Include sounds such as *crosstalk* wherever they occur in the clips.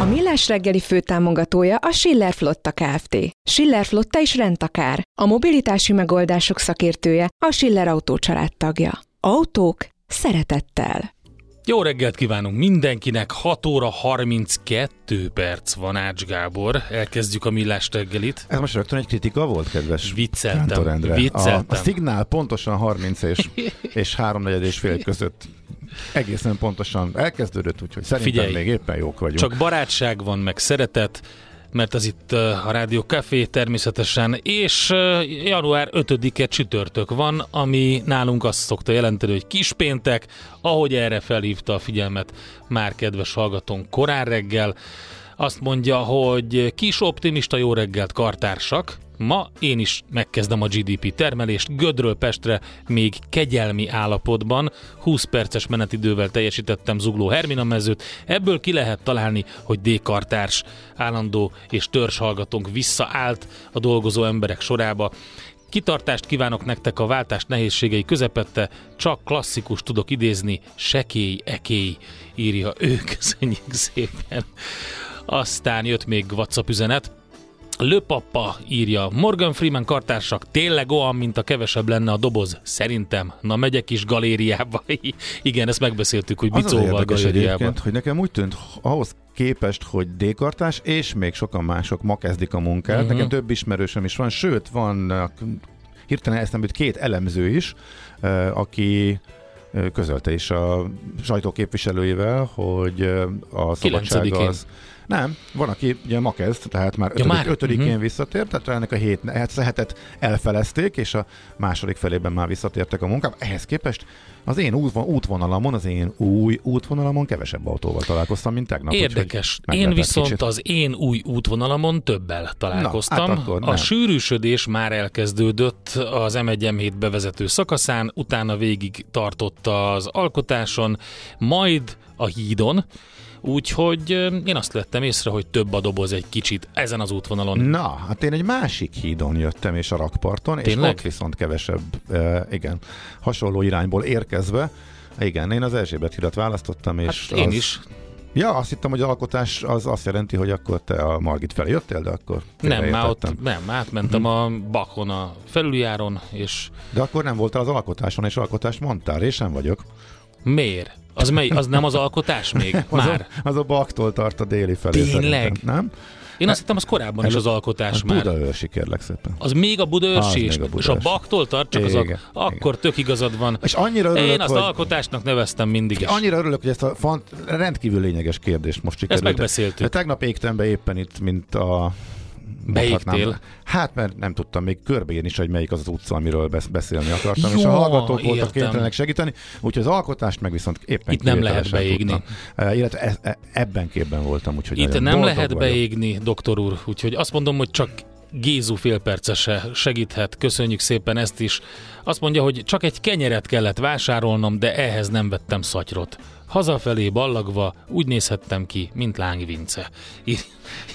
A Millás reggeli főtámogatója a Schiller Flotta Kft. Schiller Flotta is rendtakár. A mobilitási megoldások szakértője a Schiller Autó tagja. Autók szeretettel. Jó reggelt kívánunk mindenkinek, 6 óra 32 perc van Ács Gábor, elkezdjük a millás reggelit. Ez most rögtön egy kritika volt, kedves Vicceltem, vicceltem. A, a szignál pontosan 30 és, *laughs* és 3 és fél között egészen pontosan elkezdődött, úgyhogy szerintem Figyelj, még éppen jók vagyunk. Csak barátság van, meg szeretet, mert az itt a Rádió Café természetesen, és január 5-e csütörtök van, ami nálunk azt szokta jelenteni, hogy kispéntek, ahogy erre felhívta a figyelmet már kedves hallgatón korán reggel. Azt mondja, hogy kis optimista jó reggelt kartársak, Ma én is megkezdem a GDP termelést, Gödről Pestre még kegyelmi állapotban, 20 perces menetidővel teljesítettem zugló Hermina mezőt, ebből ki lehet találni, hogy D-kartárs állandó és törzs hallgatónk visszaállt a dolgozó emberek sorába. Kitartást kívánok nektek a váltás nehézségei közepette, csak klasszikus tudok idézni, sekély, ekély, írja ő, *laughs* köszönjük szépen. Aztán jött még WhatsApp üzenet, Löpappa írja, Morgan Freeman kartársak tényleg olyan, mint a kevesebb lenne a doboz. Szerintem. Na megyek is galériába. *laughs* Igen, ezt megbeszéltük, hogy az az bicóval érdekes galériába. hogy nekem úgy tűnt, ahhoz képest, hogy D-kartás, és még sokan mások ma kezdik a munkát. Uh-huh. Nekem több ismerősöm is van, sőt, van hirtelen eszembe jut két elemző is, aki közölte is a sajtóképviselőivel, hogy a szabadság 9-én. az nem, van, aki ugye ma kezd, tehát már Ja, ötödik, már? ötödikén Mhm. uh-huh. visszatért, tehát ennek a hét, hát a hetet elfelezték, és a második felében már visszatértek a munkába. Ehhez képest az én útvon, útvonalamon, az én új útvonalamon kevesebb autóval találkoztam, mint tegnap. Érdekes. Én viszont kicsit. az én új útvonalamon többel találkoztam. Na, hát akkor a nem. sűrűsödés már elkezdődött az M1 bevezető szakaszán, utána végig tartott az alkotáson, majd a hídon, Úgyhogy én azt vettem észre, hogy több a doboz egy kicsit ezen az útvonalon. Na, hát én egy másik hídon jöttem, és a rakparton, Tényleg? és ott viszont kevesebb, e, igen, hasonló irányból érkezve. Igen, én az Erzsébet hidat választottam, és Hát én az, is. Ja, azt hittem, hogy alkotás az azt jelenti, hogy akkor te a Margit felé jöttél, de akkor Nem, már ott nem, átmentem a Bakon a felüljáron, és De akkor nem voltál az alkotáson, és alkotást mondtál, és sem vagyok. miért? Az, mely, az nem az alkotás még? Az Már. a, az a baktól tart a déli felé Tényleg? szerintem, nem? Én azt hittem, az korábban is az alkotás Az már. Budaörsi, kérlek szépen. Az még a Az Budaörsi még a és a. Baktól tart csak az Igen, ak- akkor tök igazad van. És annyira örülök, Én azt hogy... alkotásnak neveztem mindig is. Annyira örülök, hogy ezt a fant, rendkívül lényeges kérdést most sikerült. megbeszéltük. Tegnap égtem be éppen itt, mint a... Beégtél? mondhatnám- Hát, mert nem tudtam még körbeírni is, hogy melyik az az utca, amiről besz- beszélni akartam, és Jó, a hallgatók voltak értem. kénytelenek segíteni, úgyhogy az alkotást meg viszont éppen Itt nem lehet beégni. tudtam. E, illetve e, e, ebben képben voltam, úgyhogy Itt nem lehet vagyok. beégni, doktor úr, úgyhogy azt mondom, hogy csak Gézu félpercese segíthet, köszönjük szépen ezt is. Azt mondja, hogy csak egy kenyeret kellett vásárolnom, de ehhez nem vettem szatyrot. Hazafelé ballagva úgy nézhettem ki, mint Láng Vince. Ír,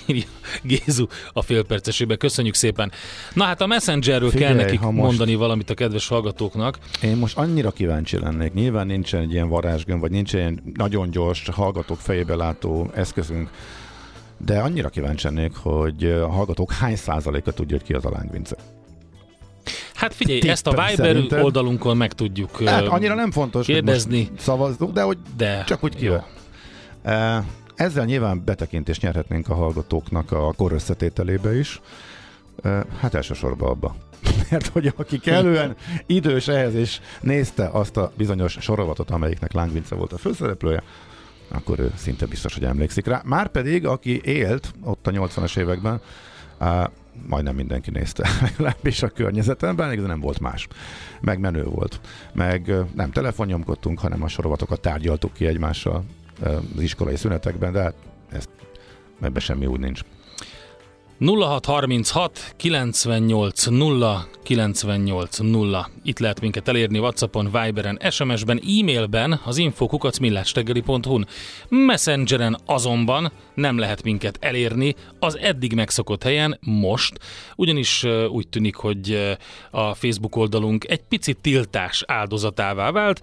írja Gézu a félpercesébe. Köszönjük szépen. Na hát a Messengerről Figyelj, kell nekik mondani valamit a kedves hallgatóknak. Én most annyira kíváncsi lennék. Nyilván nincsen egy ilyen varázsgömb, vagy nincsen ilyen nagyon gyors hallgatók fejébe látó eszközünk, de annyira kíváncsi lennék, hogy a hallgatók hány százaléka tudja, hogy ki az a Láng Vince. Hát figyelj, Tippem ezt a Viber szerinted- oldalunkon meg tudjuk Hát annyira nem fontos, kérdezni. hogy most szavazzunk, de hogy de csak úgy kivel. E, Ezzel nyilván betekintést nyerhetnénk a hallgatóknak a kor összetételébe is. E, Hát elsősorban abba. *laughs* Mert hogy aki kellően idős ehhez és nézte azt a bizonyos sorozatot, amelyiknek Láng Vince volt a főszereplője, akkor ő szinte biztos, hogy emlékszik rá. Márpedig, aki élt ott a 80-as években, majdnem mindenki nézte, *laughs* legalábbis a környezetemben, de nem volt más. Meg menő volt. Meg nem telefonnyomkodtunk, hanem a sorozatokat tárgyaltuk ki egymással az iskolai szünetekben, de hát ez, ebben semmi úgy nincs. 0636 98 0 98 0. Itt lehet minket elérni Whatsappon, Viberen, SMS-ben, e-mailben, az infokukacmillastegeli.hu-n. Messengeren azonban nem lehet minket elérni az eddig megszokott helyen most, ugyanis úgy tűnik, hogy a Facebook oldalunk egy picit tiltás áldozatává vált,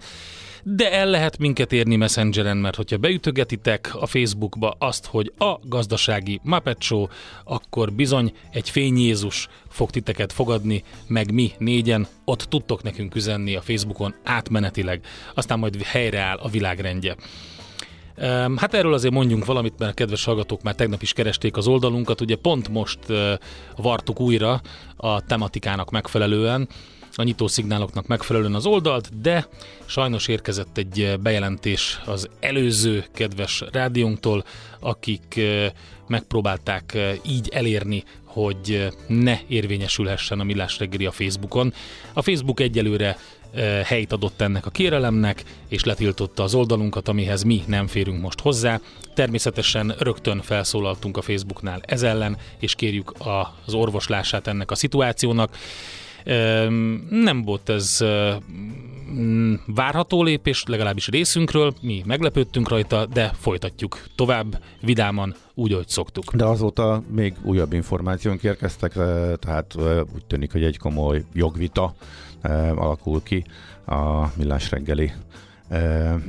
de el lehet minket érni Messengeren, mert hogyha beütögetitek a Facebookba azt, hogy a gazdasági Muppet Show, akkor bizony egy fény Jézus fog titeket fogadni, meg mi négyen, ott tudtok nekünk üzenni a Facebookon átmenetileg, aztán majd helyreáll a világrendje. Hát erről azért mondjunk valamit, mert a kedves hallgatók már tegnap is keresték az oldalunkat, ugye pont most vartuk újra a tematikának megfelelően, a nyitószignáloknak megfelelően az oldalt, de sajnos érkezett egy ö, bejelentés az előző kedves rádiónktól, akik ö, megpróbálták ö, így elérni, hogy ne érvényesülhessen a Millás reggeli a Facebookon. A Facebook egyelőre helyt adott ennek a kérelemnek, és letiltotta az oldalunkat, amihez mi nem férünk most hozzá. Természetesen rögtön felszólaltunk a Facebooknál ez ellen, és kérjük az orvoslását ennek a szituációnak. Nem volt ez mm, várható lépés, legalábbis részünkről, mi meglepődtünk rajta, de folytatjuk tovább, vidáman, úgy, ahogy szoktuk. De azóta még újabb információnk érkeztek, eh, tehát eh, úgy tűnik, hogy egy komoly jogvita alakul ki a Millás reggeli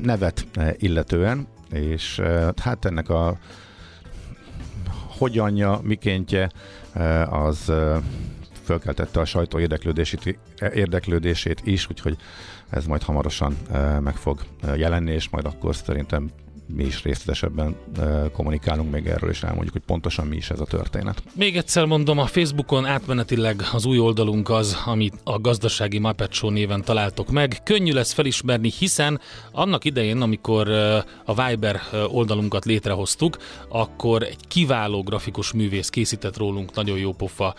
nevet illetően, és hát ennek a hogyanja, mikéntje az eh, fölkeltette a sajtó érdeklődését, érdeklődését is, úgyhogy ez majd hamarosan eh, meg fog eh, jelenni, és majd akkor szerintem mi is részletesebben kommunikálunk még erről, és elmondjuk, hogy pontosan mi is ez a történet. Még egyszer mondom, a Facebookon átmenetileg az új oldalunk az, amit a gazdasági Muppet Show néven találtok meg. Könnyű lesz felismerni, hiszen annak idején, amikor a Viber oldalunkat létrehoztuk, akkor egy kiváló grafikus művész készített rólunk nagyon jó pofa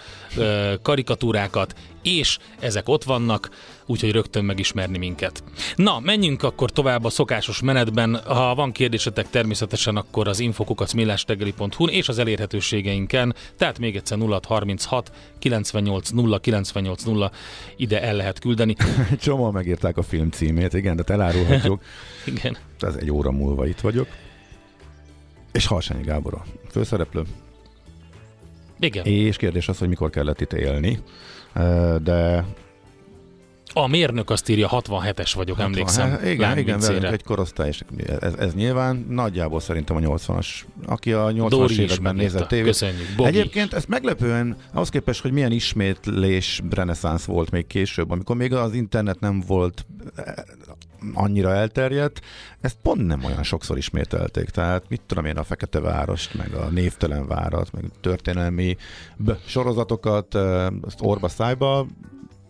karikatúrákat, és ezek ott vannak, úgyhogy rögtön megismerni minket. Na, menjünk akkor tovább a szokásos menetben. Ha van kérdésetek természetesen, akkor az infokukacmillastegeli.hu-n és az elérhetőségeinken, tehát még egyszer 0636 98 0 98 0 ide el lehet küldeni. Egy *laughs* csomóan megírták a film címét, igen, de elárulhatjuk. *laughs* Igen. Ez egy óra múlva itt vagyok. És Harsányi Gábor a főszereplő. Igen. És kérdés az, hogy mikor kellett itt élni. De A mérnök azt írja, 67-es vagyok, emlékszem. Hát, igen, igen, velünk egy korosztály, és ez, ez nyilván nagyjából szerintem a 80-as, aki a 80-as Dori is években nézett tévét. Köszönjük. Bogi. Egyébként ezt meglepően, ahhoz képest, hogy milyen ismétlés reneszánsz volt még később, amikor még az internet nem volt eh, annyira elterjedt, ezt pont nem olyan sokszor ismételték. Tehát mit tudom én, a Fekete Várost, meg a Névtelen Várat, meg történelmi b- sorozatokat, eh, azt orba szájba,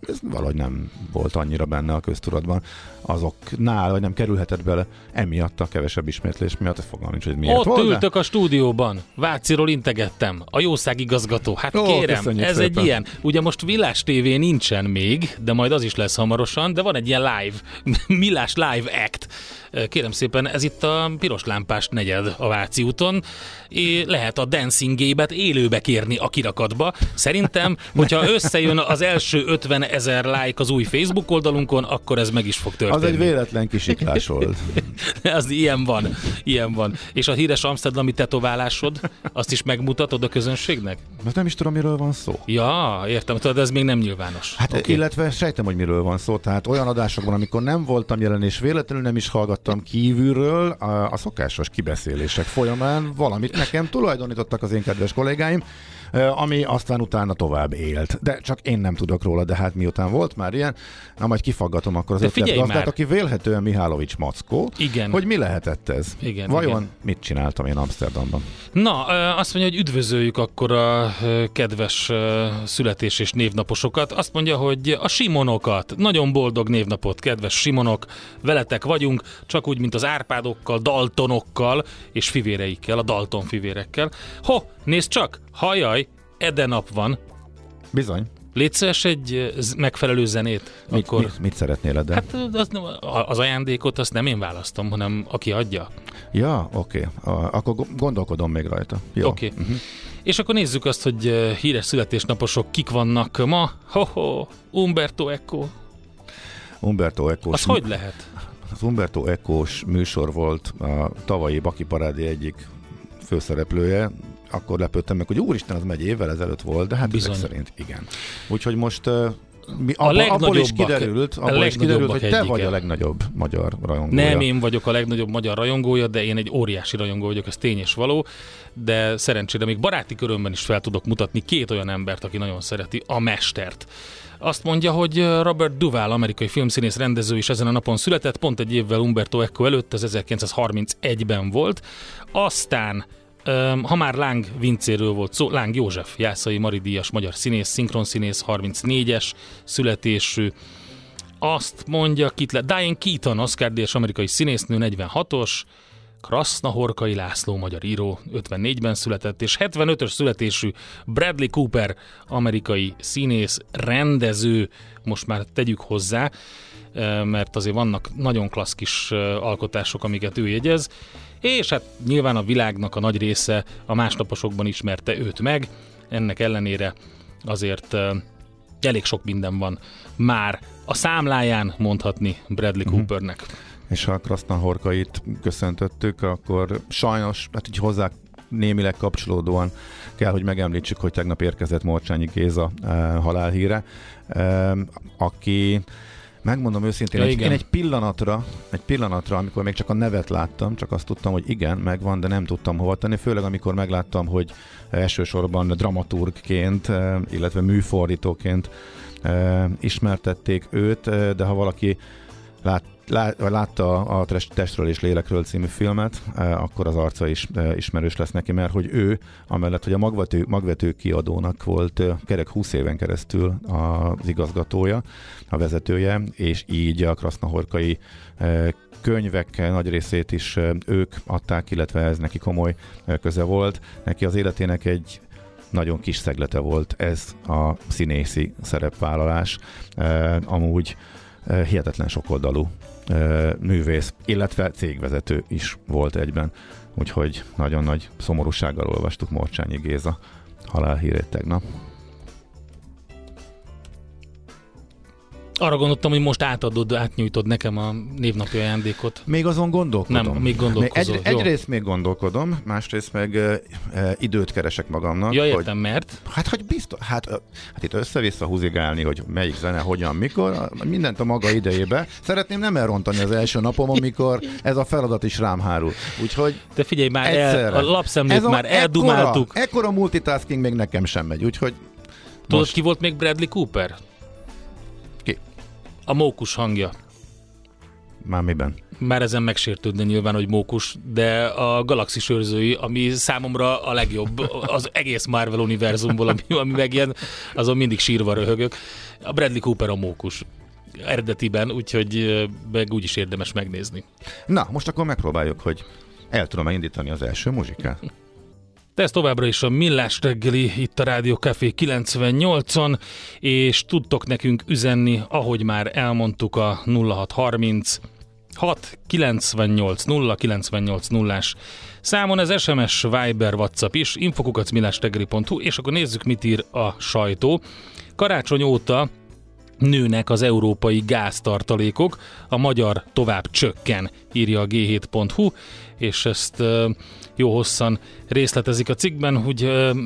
ez valahogy nem volt annyira benne a köztudatban azoknál, vagy nem kerülhetett bele emiatt a kevesebb ismétlés miatt, fogalmam nincs, hogy miért Ott volt, de- ültök a stúdióban, Váciról integettem, a jószág igazgató. Hát Ó, kérem, ez szépen. egy ilyen. Ugye most Villás TV nincsen még, de majd az is lesz hamarosan, de van egy ilyen live, *laughs* Millás live act. Kérem szépen, ez itt a piros lámpás negyed a Váci úton. Lehet a Dancing Gébet élőbe kérni a kirakatba. Szerintem, hogyha összejön az első 50 ezer like az új Facebook oldalunkon, akkor ez meg is fog történni. Az egy véletlen kisiklás volt. *laughs* az ilyen van, ilyen van. És a híres amsterdami tetoválásod, azt is megmutatod a közönségnek? Most nem is tudom, miről van szó. Ja, értem, tudod, ez még nem nyilvános. Hát okay. illetve sejtem, hogy miről van szó. Tehát olyan adásokban, amikor nem voltam jelen, és véletlenül nem is hallgattam kívülről, a, a szokásos kibeszélések folyamán valamit nekem tulajdonítottak az én kedves kollégáim, ami aztán utána tovább élt. De csak én nem tudok róla, de hát miután volt már ilyen, na majd kifaggatom akkor az ötletgazdát, aki vélhetően Mihálovics Mackó, igen. hogy mi lehetett ez? Igen, Vajon igen. mit csináltam én Amsterdamban? Na, azt mondja, hogy üdvözöljük akkor a kedves születés és névnaposokat. Azt mondja, hogy a Simonokat, nagyon boldog névnapot, kedves Simonok, veletek vagyunk, csak úgy, mint az Árpádokkal, Daltonokkal és fivéreikkel, a Dalton fivérekkel. Ho, nézd csak, hajaj, Edenap van. Bizony. Létszeres egy megfelelő zenét? Mit, mit, mit szeretnél de? Hát az, az ajándékot azt nem én választom, hanem aki adja. Ja, oké. Okay. Akkor gondolkodom még rajta. Oké. Okay. Uh-huh. És akkor nézzük azt, hogy híres születésnaposok kik vannak ma. Ho-ho, Umberto Eco. Umberto Eco. Az hogy lehet? Az Umberto Eco-s műsor volt a tavalyi Baki Parádi egyik főszereplője, akkor lepődtem meg, hogy úristen, az megy évvel ezelőtt volt, de hát Bizony. ezek szerint igen. Úgyhogy most mi, a abba, abból is kiderült, abból is kiderült hogy te egyike. vagy a legnagyobb magyar rajongója. Nem én vagyok a legnagyobb magyar rajongója, de én egy óriási rajongó vagyok, ez tény és való, de szerencsére még baráti körömben is fel tudok mutatni két olyan embert, aki nagyon szereti a mestert. Azt mondja, hogy Robert Duval, amerikai filmszínész rendező is ezen a napon született, pont egy évvel Umberto Eco előtt, az 1931-ben volt. Aztán ha már Láng Vincéről volt szó, Láng József, Jászai Maridíjas magyar színész, szinkronszínész, 34-es születésű. Azt mondja, kit le, Diane Keaton, Oscar díjas amerikai színésznő, 46-os, Kraszna Horkai László, magyar író, 54-ben született, és 75-ös születésű Bradley Cooper, amerikai színész, rendező, most már tegyük hozzá, mert azért vannak nagyon klassz kis alkotások, amiket ő jegyez, és hát nyilván a világnak a nagy része a másnaposokban ismerte őt meg, ennek ellenére azért uh, elég sok minden van már a számláján mondhatni Bradley uh-huh. Coopernek. És a Kraszna Horkait köszöntöttük, akkor sajnos, hát így hozzá némileg kapcsolódóan kell, hogy megemlítsük, hogy tegnap érkezett Morcsányi Géza uh, halálhíre, uh, aki Megmondom őszintén, ja, egy, én egy pillanatra, egy pillanatra, amikor még csak a nevet láttam, csak azt tudtam, hogy igen, megvan, de nem tudtam hova tenni, főleg amikor megláttam, hogy elsősorban dramaturgként, eh, illetve műfordítóként ismertették őt, de ha valaki lát, látta a Testről és Lélekről című filmet, akkor az arca is ismerős lesz neki, mert hogy ő, amellett, hogy a magvető, magvető kiadónak volt kerek 20 éven keresztül az igazgatója, a vezetője, és így a krasznahorkai könyvek nagy részét is ők adták, illetve ez neki komoly köze volt. Neki az életének egy nagyon kis szeglete volt ez a színészi szerepvállalás. Amúgy hihetetlen sokoldalú művész, illetve cégvezető is volt egyben. Úgyhogy nagyon nagy szomorúsággal olvastuk Morcsányi Géza halálhírét tegnap. Arra gondoltam, hogy most átadod, átnyújtod nekem a névnapi ajándékot. Még azon gondolkodom. Nem, még gondolkozol. Még egy, egyrészt még gondolkodom, másrészt meg e, e, időt keresek magamnak. Ja, értem, hogy, mert? Hát, hogy biztos, hát, hát itt össze-vissza húzigálni, hogy melyik zene, hogyan, mikor, mindent a maga idejébe. Szeretném nem elrontani az első napom, amikor ez a feladat is rám hárul. Úgyhogy Te figyelj már, el, a lapszemlét már eldumáltuk. Ekkora, ekkora multitasking még nekem sem megy, úgyhogy Tudod, most... ki volt még Bradley Cooper? A mókus hangja. Már miben? Már ezen megsértődne nyilván, hogy mókus, de a galaxis őrzői, ami számomra a legjobb az egész Marvel univerzumból, ami, ami megjön, azon mindig sírva röhögök. A Bradley Cooper a mókus eredetiben, úgyhogy meg úgyis érdemes megnézni. Na, most akkor megpróbáljuk, hogy el tudom indítani az első muzsikát. De ez továbbra is a Millás reggeli itt a Rádió Café 98-on, és tudtok nekünk üzenni, ahogy már elmondtuk a 0630 6 98 0 98 0 számon ez SMS, Viber, WhatsApp is, infokukacmillástegeli.hu, és akkor nézzük, mit ír a sajtó. Karácsony óta nőnek az európai gáztartalékok, a magyar tovább csökken, írja a g7.hu, és ezt jó hosszan részletezik a cikkben, hogy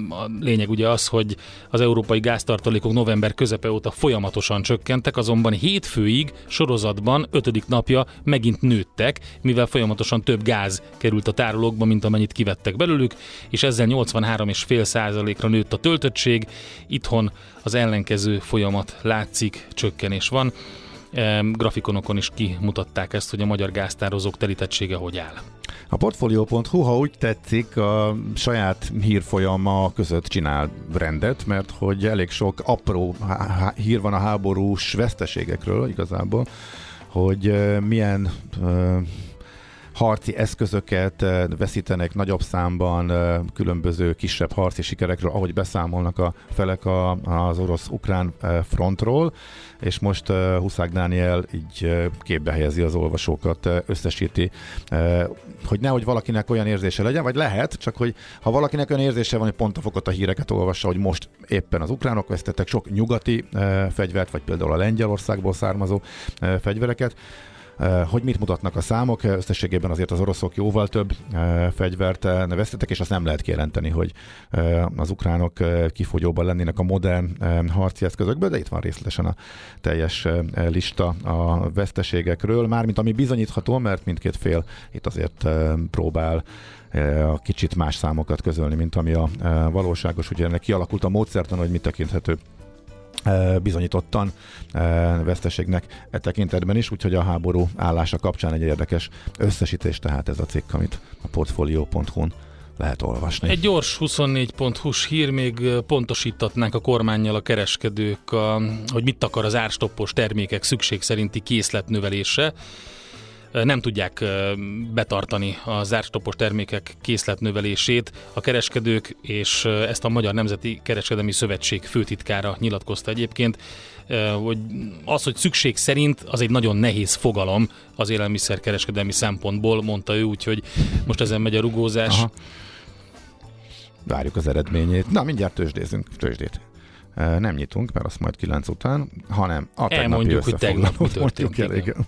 a lényeg ugye az, hogy az európai gáztartalékok november közepe óta folyamatosan csökkentek, azonban hétfőig sorozatban ötödik napja megint nőttek, mivel folyamatosan több gáz került a tárolókba, mint amennyit kivettek belőlük, és ezzel 83,5%-ra nőtt a töltöttség. Itthon az ellenkező folyamat látszik, csökkenés van. Grafikonokon is kimutatták ezt, hogy a magyar gáztározók telítettsége hogy áll. A Portfolio.hu, ha úgy tetszik, a saját hírfolyama között csinál rendet, mert hogy elég sok apró hír van a háborús veszteségekről igazából, hogy milyen harci eszközöket veszítenek nagyobb számban különböző kisebb harci sikerekről, ahogy beszámolnak a felek az orosz-ukrán frontról, és most Huszák Dániel így képbe helyezi az olvasókat, összesíti, hogy nehogy valakinek olyan érzése legyen, vagy lehet, csak hogy ha valakinek olyan érzése van, hogy pont a fokot a híreket olvassa, hogy most éppen az ukránok vesztettek sok nyugati fegyvert, vagy például a Lengyelországból származó fegyvereket, Eh, hogy mit mutatnak a számok, összességében azért az oroszok jóval több eh, fegyvert eh, vesztettek, és azt nem lehet kijelenteni, hogy az ukránok kifogyóban lennének a modern harci eszközökből, de itt van részletesen a teljes lista a veszteségekről, mármint ami bizonyítható, mert mindkét fél itt azért próbál a kicsit más számokat közölni, mint ami a valóságos. Ugye ennek kialakult a módszertan, hogy mit tekinthető bizonyítottan veszteségnek e tekintetben is, úgyhogy a háború állása kapcsán egy érdekes összesítés tehát ez a cikk, amit a portfolio.hu-n lehet olvasni. Egy gyors 24.hu-s hír, még pontosítatnánk a kormányjal a kereskedők, a, hogy mit akar az árstoppos termékek szükség szerinti készletnövelése nem tudják betartani a zárstopos termékek készletnövelését. A kereskedők és ezt a Magyar Nemzeti Kereskedelmi Szövetség főtitkára nyilatkozta egyébként, hogy az, hogy szükség szerint, az egy nagyon nehéz fogalom az élelmiszerkereskedelmi szempontból, mondta ő, úgyhogy most ezen megy a rugózás. Aha. Várjuk az eredményét. Na, mindjárt tőzsdézünk, tőzsdét nem nyitunk, mert azt majd 9 után, hanem a tegnapi hogy tegnap mi történt. El, igen.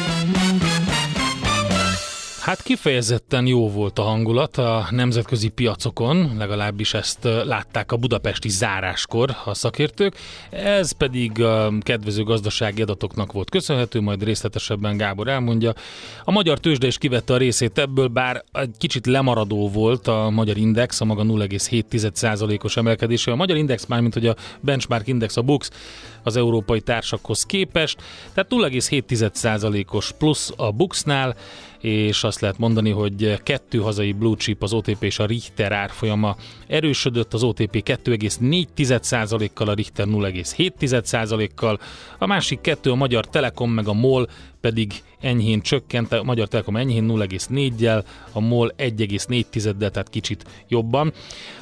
Hát kifejezetten jó volt a hangulat a nemzetközi piacokon, legalábbis ezt látták a budapesti záráskor a szakértők. Ez pedig a kedvező gazdasági adatoknak volt köszönhető, majd részletesebben Gábor elmondja. A magyar tőzsde is kivette a részét ebből, bár egy kicsit lemaradó volt a magyar index, a maga 0,7%-os emelkedése. A magyar index már, mint hogy a benchmark index, a BUX az európai társakhoz képest, tehát 0,7%-os plusz a BUX-nál, és azt lehet mondani, hogy kettő hazai blue chip, az OTP és a Richter árfolyama erősödött, az OTP 2,4%-kal, a Richter 0,7%-kal, a másik kettő a Magyar Telekom meg a MOL pedig enyhén csökkent, a Magyar Telekom enyhén 0,4-jel, a MOL 1,4-del, tehát kicsit jobban.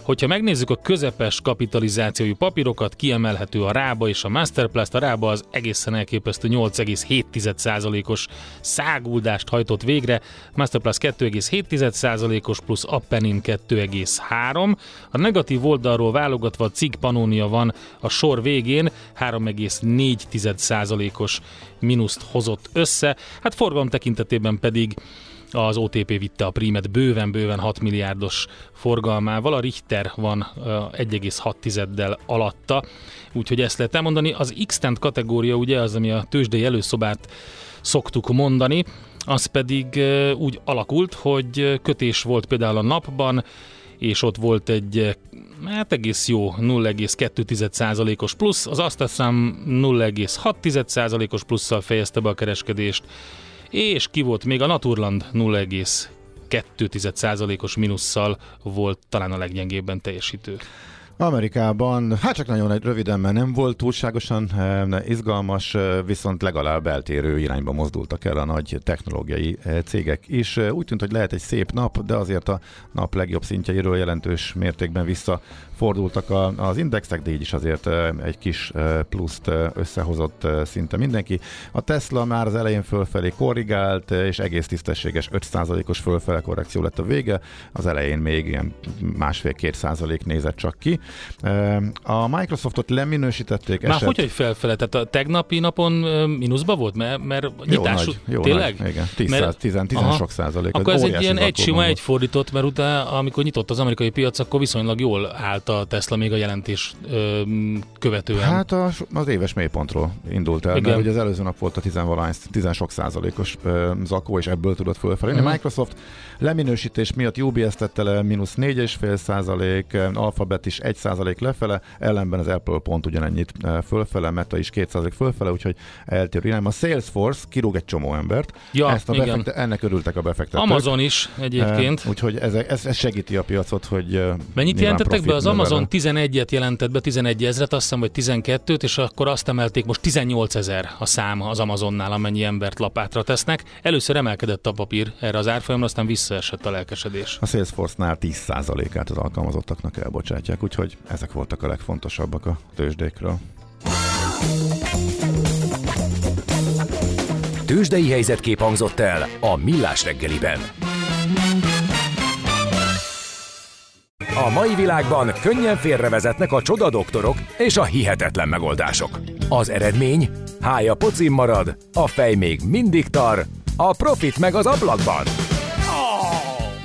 Hogyha megnézzük a közepes kapitalizációjú papírokat, kiemelhető a Rába és a Masterplast. A Rába az egészen elképesztő 8,7%-os száguldást hajtott végre, Masterplast 2,7%-os plusz Appenin 2,3. A negatív oldalról válogatva a CIG Pannonia van a sor végén, 3,4%-os mínuszt hozott össze. Hát forgalom tekintetében pedig az OTP vitte a prímet bőven-bőven 6 milliárdos forgalmával, a Richter van 1,6-del alatta, úgyhogy ezt lehet elmondani. Az x kategória ugye az, ami a tőzsdei előszobát szoktuk mondani, az pedig úgy alakult, hogy kötés volt például a napban, és ott volt egy hát egész jó 0,2%-os plusz, az Aztaszám 0,6%-os plusszal fejezte be a kereskedést, és ki volt még a Naturland 0,2%-os minusszal volt talán a leggyengébben teljesítő. Amerikában, hát csak nagyon röviden, mert nem volt túlságosan eh, izgalmas, eh, viszont legalább eltérő irányba mozdultak el a nagy technológiai eh, cégek is. Úgy tűnt, hogy lehet egy szép nap, de azért a nap legjobb szintjeiről jelentős mértékben visszafordultak az indexek, de így is azért egy kis pluszt összehozott szinte mindenki. A Tesla már az elején fölfelé korrigált, és egész tisztességes 5%-os fölfele korrekció lett a vége. Az elején még ilyen másfél-két százalék nézett csak ki. A Microsoftot leminősítették. Már eset... hogy, hogy felfele? Tehát a tegnapi napon mínuszba volt? Mert, mert nyitás... Jó nagy, jó Tényleg? Nagy, igen, 10, mert, 10, 10, 10 sok százalék. Akkor ez egy ilyen egy sima, egy fordított, mert utána, amikor nyitott az amerikai piac, akkor viszonylag jól állt a Tesla még a jelentés ö, követően. Hát a, az éves mélypontról indult el, igen. mert ugye az előző nap volt a 10 10 sok százalékos ö, zakó, és ebből tudott fölfelé. Uh-huh. Microsoft leminősítés miatt UBS tette le mínusz 4,5 százalék, Alphabet is 1 százalék lefele, ellenben az Apple pont ugyanennyit eh, fölfele, Meta is 2 százalék fölfele, úgyhogy eltérő irány. A Salesforce kirúg egy csomó embert, ja, Ezt a befekte- ennek örültek a befektetők. Amazon is egyébként. Uh, úgyhogy ez, ez, ez segíti a piacot, hogy uh, Mennyit jelentettek be? Az Amazon 11-et jelentett be, 11 ezeret, azt hiszem, vagy 12-t, és akkor azt emelték, most 18 ezer a szám az Amazonnál, amennyi embert lapátra tesznek. Először emelkedett a papír erre az árfolyamra, aztán visszaesett a lelkesedés. A Salesforce-nál 10%-át az alkalmazottaknak elbocsátják, úgyhogy ezek voltak a legfontosabbak a tőzsdékről. Tőzsdei helyzetkép hangzott el a Millás reggeliben. A mai világban könnyen félrevezetnek a csodadoktorok és a hihetetlen megoldások. Az eredmény? Hája pocim marad, a fej még mindig tar, a profit meg az ablakban.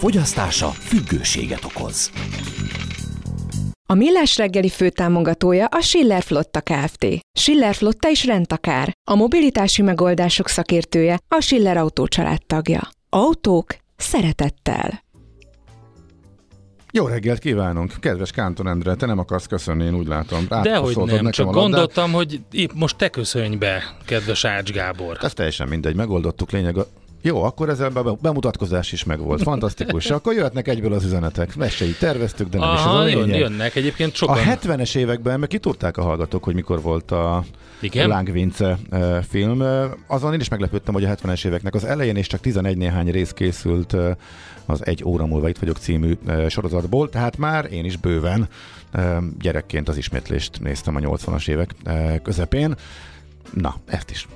Fogyasztása függőséget okoz. A Millás reggeli főtámogatója a Schiller Flotta Kft. Schiller Flotta is rendtakár. A mobilitási megoldások szakértője a Schiller Autó tagja. Autók szeretettel. Jó reggelt kívánunk! Kedves Kánton Endre, te nem akarsz köszönni, én úgy látom. Dehogy nem, csak gondoltam, hogy épp most te köszönj be, kedves Ács Gábor. Ez teljesen mindegy, megoldottuk lényeg. A... Jó, akkor ezzel a bemutatkozás is megvolt. Fantasztikus. Akkor jöhetnek egyből az üzenetek. Mesei terveztük, de nem Aha, is ez a lényeg. Jönnek egyébként sokan. A 70-es években meg kitudták a hallgatók, hogy mikor volt a Igen? Lángvince film. Azon én is meglepődtem, hogy a 70-es éveknek az elején és csak 11 néhány rész készült az Egy óra múlva itt vagyok című sorozatból, tehát már én is bőven gyerekként az ismétlést néztem a 80-as évek közepén. Na, ezt is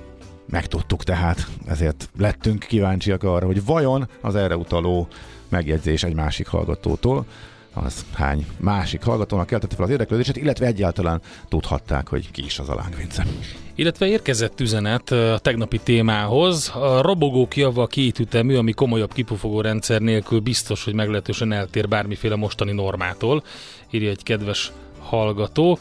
megtudtuk tehát, ezért lettünk kíváncsiak arra, hogy vajon az erre utaló megjegyzés egy másik hallgatótól, az hány másik hallgatónak keltette fel az érdeklődését, illetve egyáltalán tudhatták, hogy ki is az a lángvince. Illetve érkezett üzenet a tegnapi témához. A robogók java kétütemű, ami komolyabb kipufogó rendszer nélkül biztos, hogy meglehetősen eltér bármiféle mostani normától, írja egy kedves hallgató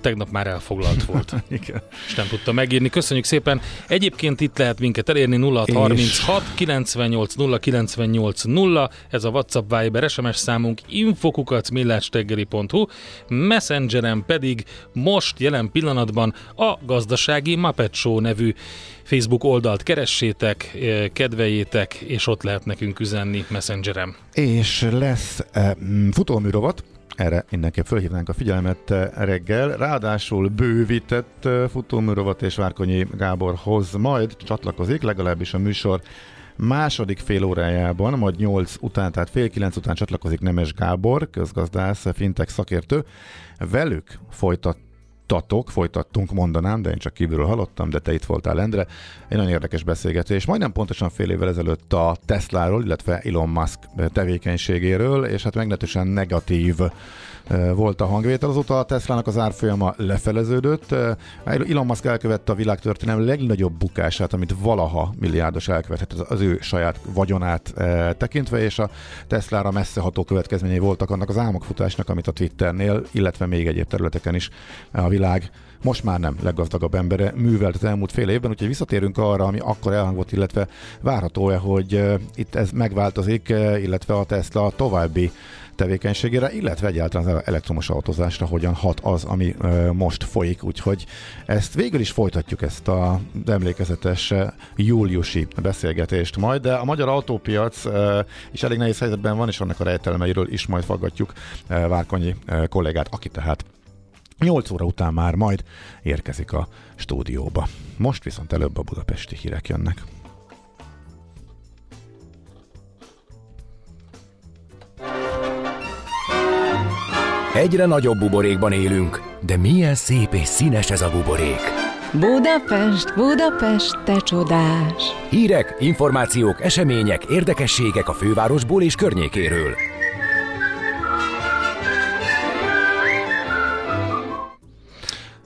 tegnap már elfoglalt volt. *laughs* Igen. És nem tudta megírni. Köszönjük szépen. Egyébként itt lehet minket elérni 0636 98 0 98 0. Ez a WhatsApp Viber SMS számunk infokukacmillásteggeri.hu Messengeren pedig most jelen pillanatban a gazdasági Muppet Show nevű Facebook oldalt keressétek, kedveljétek, és ott lehet nekünk üzenni Messengeren. És lesz e, futóműrovat, erre mindenképp fölhívnánk a figyelmet eh, reggel. Ráadásul bővített eh, futóműrovat és Várkonyi Gáborhoz majd csatlakozik, legalábbis a műsor második fél órájában, majd 8 után, tehát fél 9 után csatlakozik Nemes Gábor, közgazdász, fintech szakértő. Velük folytat folytatok, folytattunk, mondanám, de én csak kívülről hallottam, de te itt voltál, Endre. Egy nagyon érdekes beszélgetés. Majdnem pontosan fél évvel ezelőtt a Tesláról, illetve Elon Musk tevékenységéről, és hát meglehetősen negatív volt a hangvétel. Azóta a Teslának az árfolyama lefeleződött. Elon Musk elkövette a világtörténelem legnagyobb bukását, amit valaha milliárdos elkövetett az ő saját vagyonát tekintve, és a Teslára messzeható következményei voltak annak az álmokfutásnak, amit a Twitternél, illetve még egyéb területeken is a világ most már nem leggazdagabb embere művelt az elmúlt fél évben, úgyhogy visszatérünk arra, ami akkor elhangott, illetve várható-e, hogy itt ez megváltozik, illetve a Tesla további tevékenységére, illetve egyáltalán az elektromos autózásra hogyan hat az, ami ö, most folyik, úgyhogy ezt végül is folytatjuk ezt a emlékezetes júliusi beszélgetést majd, de a magyar autópiac is elég nehéz helyzetben van, és annak a rejtelmeiről is majd faggatjuk Várkonyi kollégát, aki tehát 8 óra után már majd érkezik a stúdióba. Most viszont előbb a budapesti hírek jönnek. Egyre nagyobb buborékban élünk, de milyen szép és színes ez a buborék. Budapest, Budapest, te csodás! Hírek, információk, események, érdekességek a fővárosból és környékéről.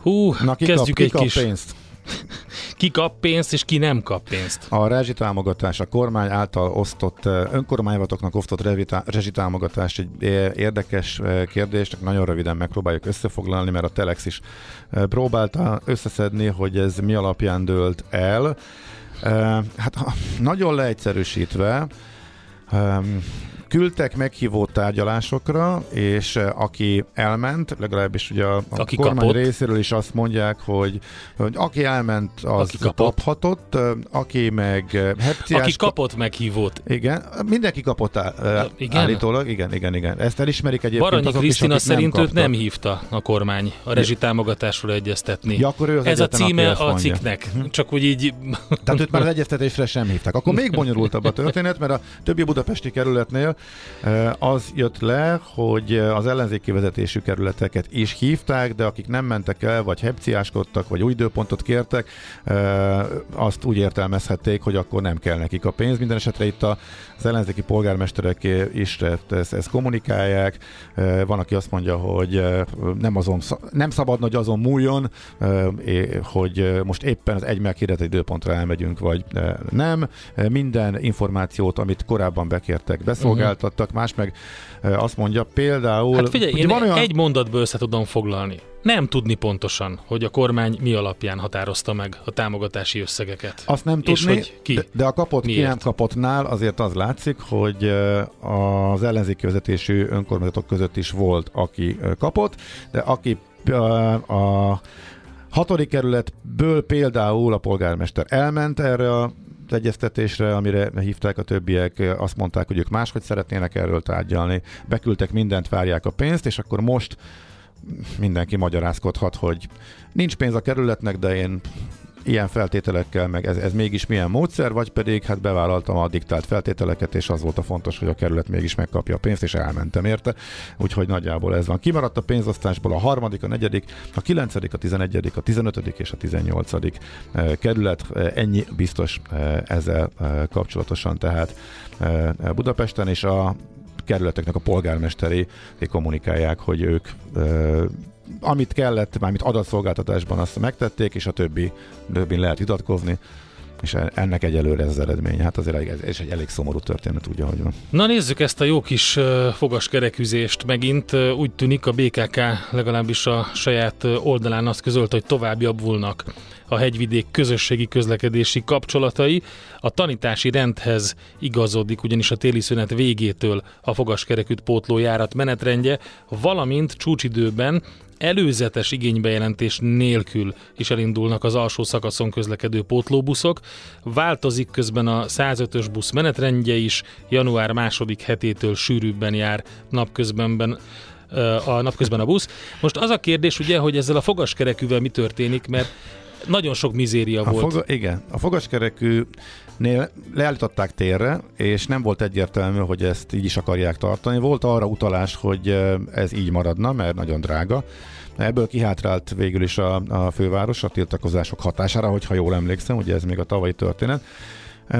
Hú, Na, ki kezdjük kap, egy ki kap kis... pénzt? *laughs* Ki kap pénzt, és ki nem kap pénzt. A rezsitámogatás, a kormány által osztott, önkormányzatoknak osztott rezsitámogatás egy érdekes kérdés, csak nagyon röviden megpróbáljuk összefoglalni, mert a Telex is próbálta összeszedni, hogy ez mi alapján dőlt el. Hát nagyon leegyszerűsítve, küldtek meghívó tárgyalásokra, és aki elment, legalábbis ugye a, a aki kormány kapott. részéről is azt mondják, hogy, hogy aki elment, az Aki kapott. kaphatott, aki meg hepciás... Aki kapott meghívót. Igen, mindenki kapott áll, igen? állítólag, igen, igen, igen. Ezt elismerik egyébként Baranyi azok Krisztina is, szerint nem őt nem hívta a kormány a rezsitámogatásról egyeztetni. Ja, akkor ő az Ez a címe a cikknek. Csak úgy így... Tehát őt már az egyeztetésre sem hívták. Akkor még bonyolultabb a történet, mert a többi budapesti kerületnél eh, az jött le, hogy az ellenzéki vezetésű kerületeket is hívták, de akik nem mentek el, vagy hepciáskodtak, vagy új időpontot kértek, azt úgy értelmezhették, hogy akkor nem kell nekik a pénz. Minden esetre itt az ellenzéki polgármesterek is ezt, ezt kommunikálják. Van, aki azt mondja, hogy nem, azon, nem szabadna, hogy azon múljon, hogy most éppen az egy meghirdetett időpontra elmegyünk, vagy nem. Minden információt, amit korábban bekértek, beszolgáltattak, más meg azt mondja például... Hát figyelj, hogy én van olyan- egy mondatból össze tudom foglalni. Nem tudni pontosan, hogy a kormány mi alapján határozta meg a támogatási összegeket. Azt nem És tudni, hogy ki? De, de a kapott, ki Miért? nem kapottnál azért az látszik, hogy az ellenzéki vezetésű önkormányzatok között is volt, aki kapott, de aki a hatodik kerületből például a polgármester elment erre a egyeztetésre, amire hívták a többiek, azt mondták, hogy ők máshogy szeretnének erről tárgyalni, beküldtek mindent, várják a pénzt, és akkor most mindenki magyarázkodhat, hogy nincs pénz a kerületnek, de én ilyen feltételekkel, meg ez, ez mégis milyen módszer, vagy pedig hát bevállaltam a diktált feltételeket, és az volt a fontos, hogy a kerület mégis megkapja a pénzt, és elmentem érte. Úgyhogy nagyjából ez van. Kimaradt a pénzosztásból a harmadik, a negyedik, a kilencedik, a tizenegyedik, a tizenötödik és a tizennyolcadik eh, kerület. Eh, Ennyi biztos eh, ezzel kapcsolatosan, tehát eh, Budapesten, és a kerületeknek a polgármesteri kommunikálják, hogy ők amit kellett, mármint adatszolgáltatásban azt megtették, és a többi, többin lehet vitatkozni, és ennek egyelőre ez az eredmény. Hát azért ez, ez egy elég szomorú történet, úgy, ahogy van. Na nézzük ezt a jó kis fogaskereküzést megint. Úgy tűnik a BKK legalábbis a saját oldalán azt közölte, hogy tovább javulnak a hegyvidék közösségi közlekedési kapcsolatai. A tanítási rendhez igazodik ugyanis a téli szünet végétől a fogaskereküt pótló járat menetrendje, valamint csúcsidőben előzetes igénybejelentés nélkül is elindulnak az alsó szakaszon közlekedő pótlóbuszok. Változik közben a 105-ös busz menetrendje is, január második hetétől sűrűbben jár napközbenben a napközben a busz. Most az a kérdés ugye, hogy ezzel a fogaskerekűvel mi történik, mert nagyon sok mizéria A volt. foga, igen, a fogaskerekűnél leállították térre, és nem volt egyértelmű, hogy ezt így is akarják tartani. Volt arra utalás, hogy ez így maradna, mert nagyon drága. Ebből kihátrált végül is a, a főváros a tiltakozások hatására, hogyha jól emlékszem, ugye ez még a tavalyi történet.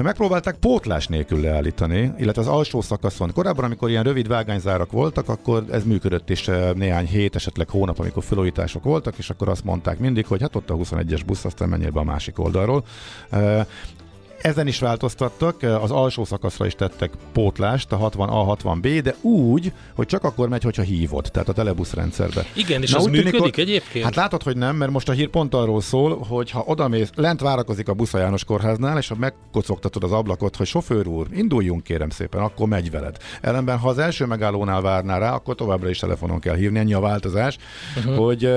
Megpróbálták pótlás nélkül leállítani, illetve az alsó szakaszon. Korábban, amikor ilyen rövid vágányzárak voltak, akkor ez működött is néhány hét, esetleg hónap, amikor felújítások voltak, és akkor azt mondták mindig, hogy hát ott a 21-es busz, aztán menjél be a másik oldalról. Ezen is változtattak, az alsó szakaszra is tettek pótlást, a 60A, 60B, de úgy, hogy csak akkor megy, hogyha hívod, tehát a telebusz rendszerbe. Igen, és Na, az tűnik, működik hogy- egyébként? Hát látod, hogy nem, mert most a hír pont arról szól, hogy ha odamész, lent várakozik a busz a János kórháznál, és ha megkocogtatod az ablakot, hogy sofőr úr, induljunk kérem szépen, akkor megy veled. Ellenben, ha az első megállónál várnál rá, akkor továbbra is telefonon kell hívni, ennyi a változás, uh-huh. hogy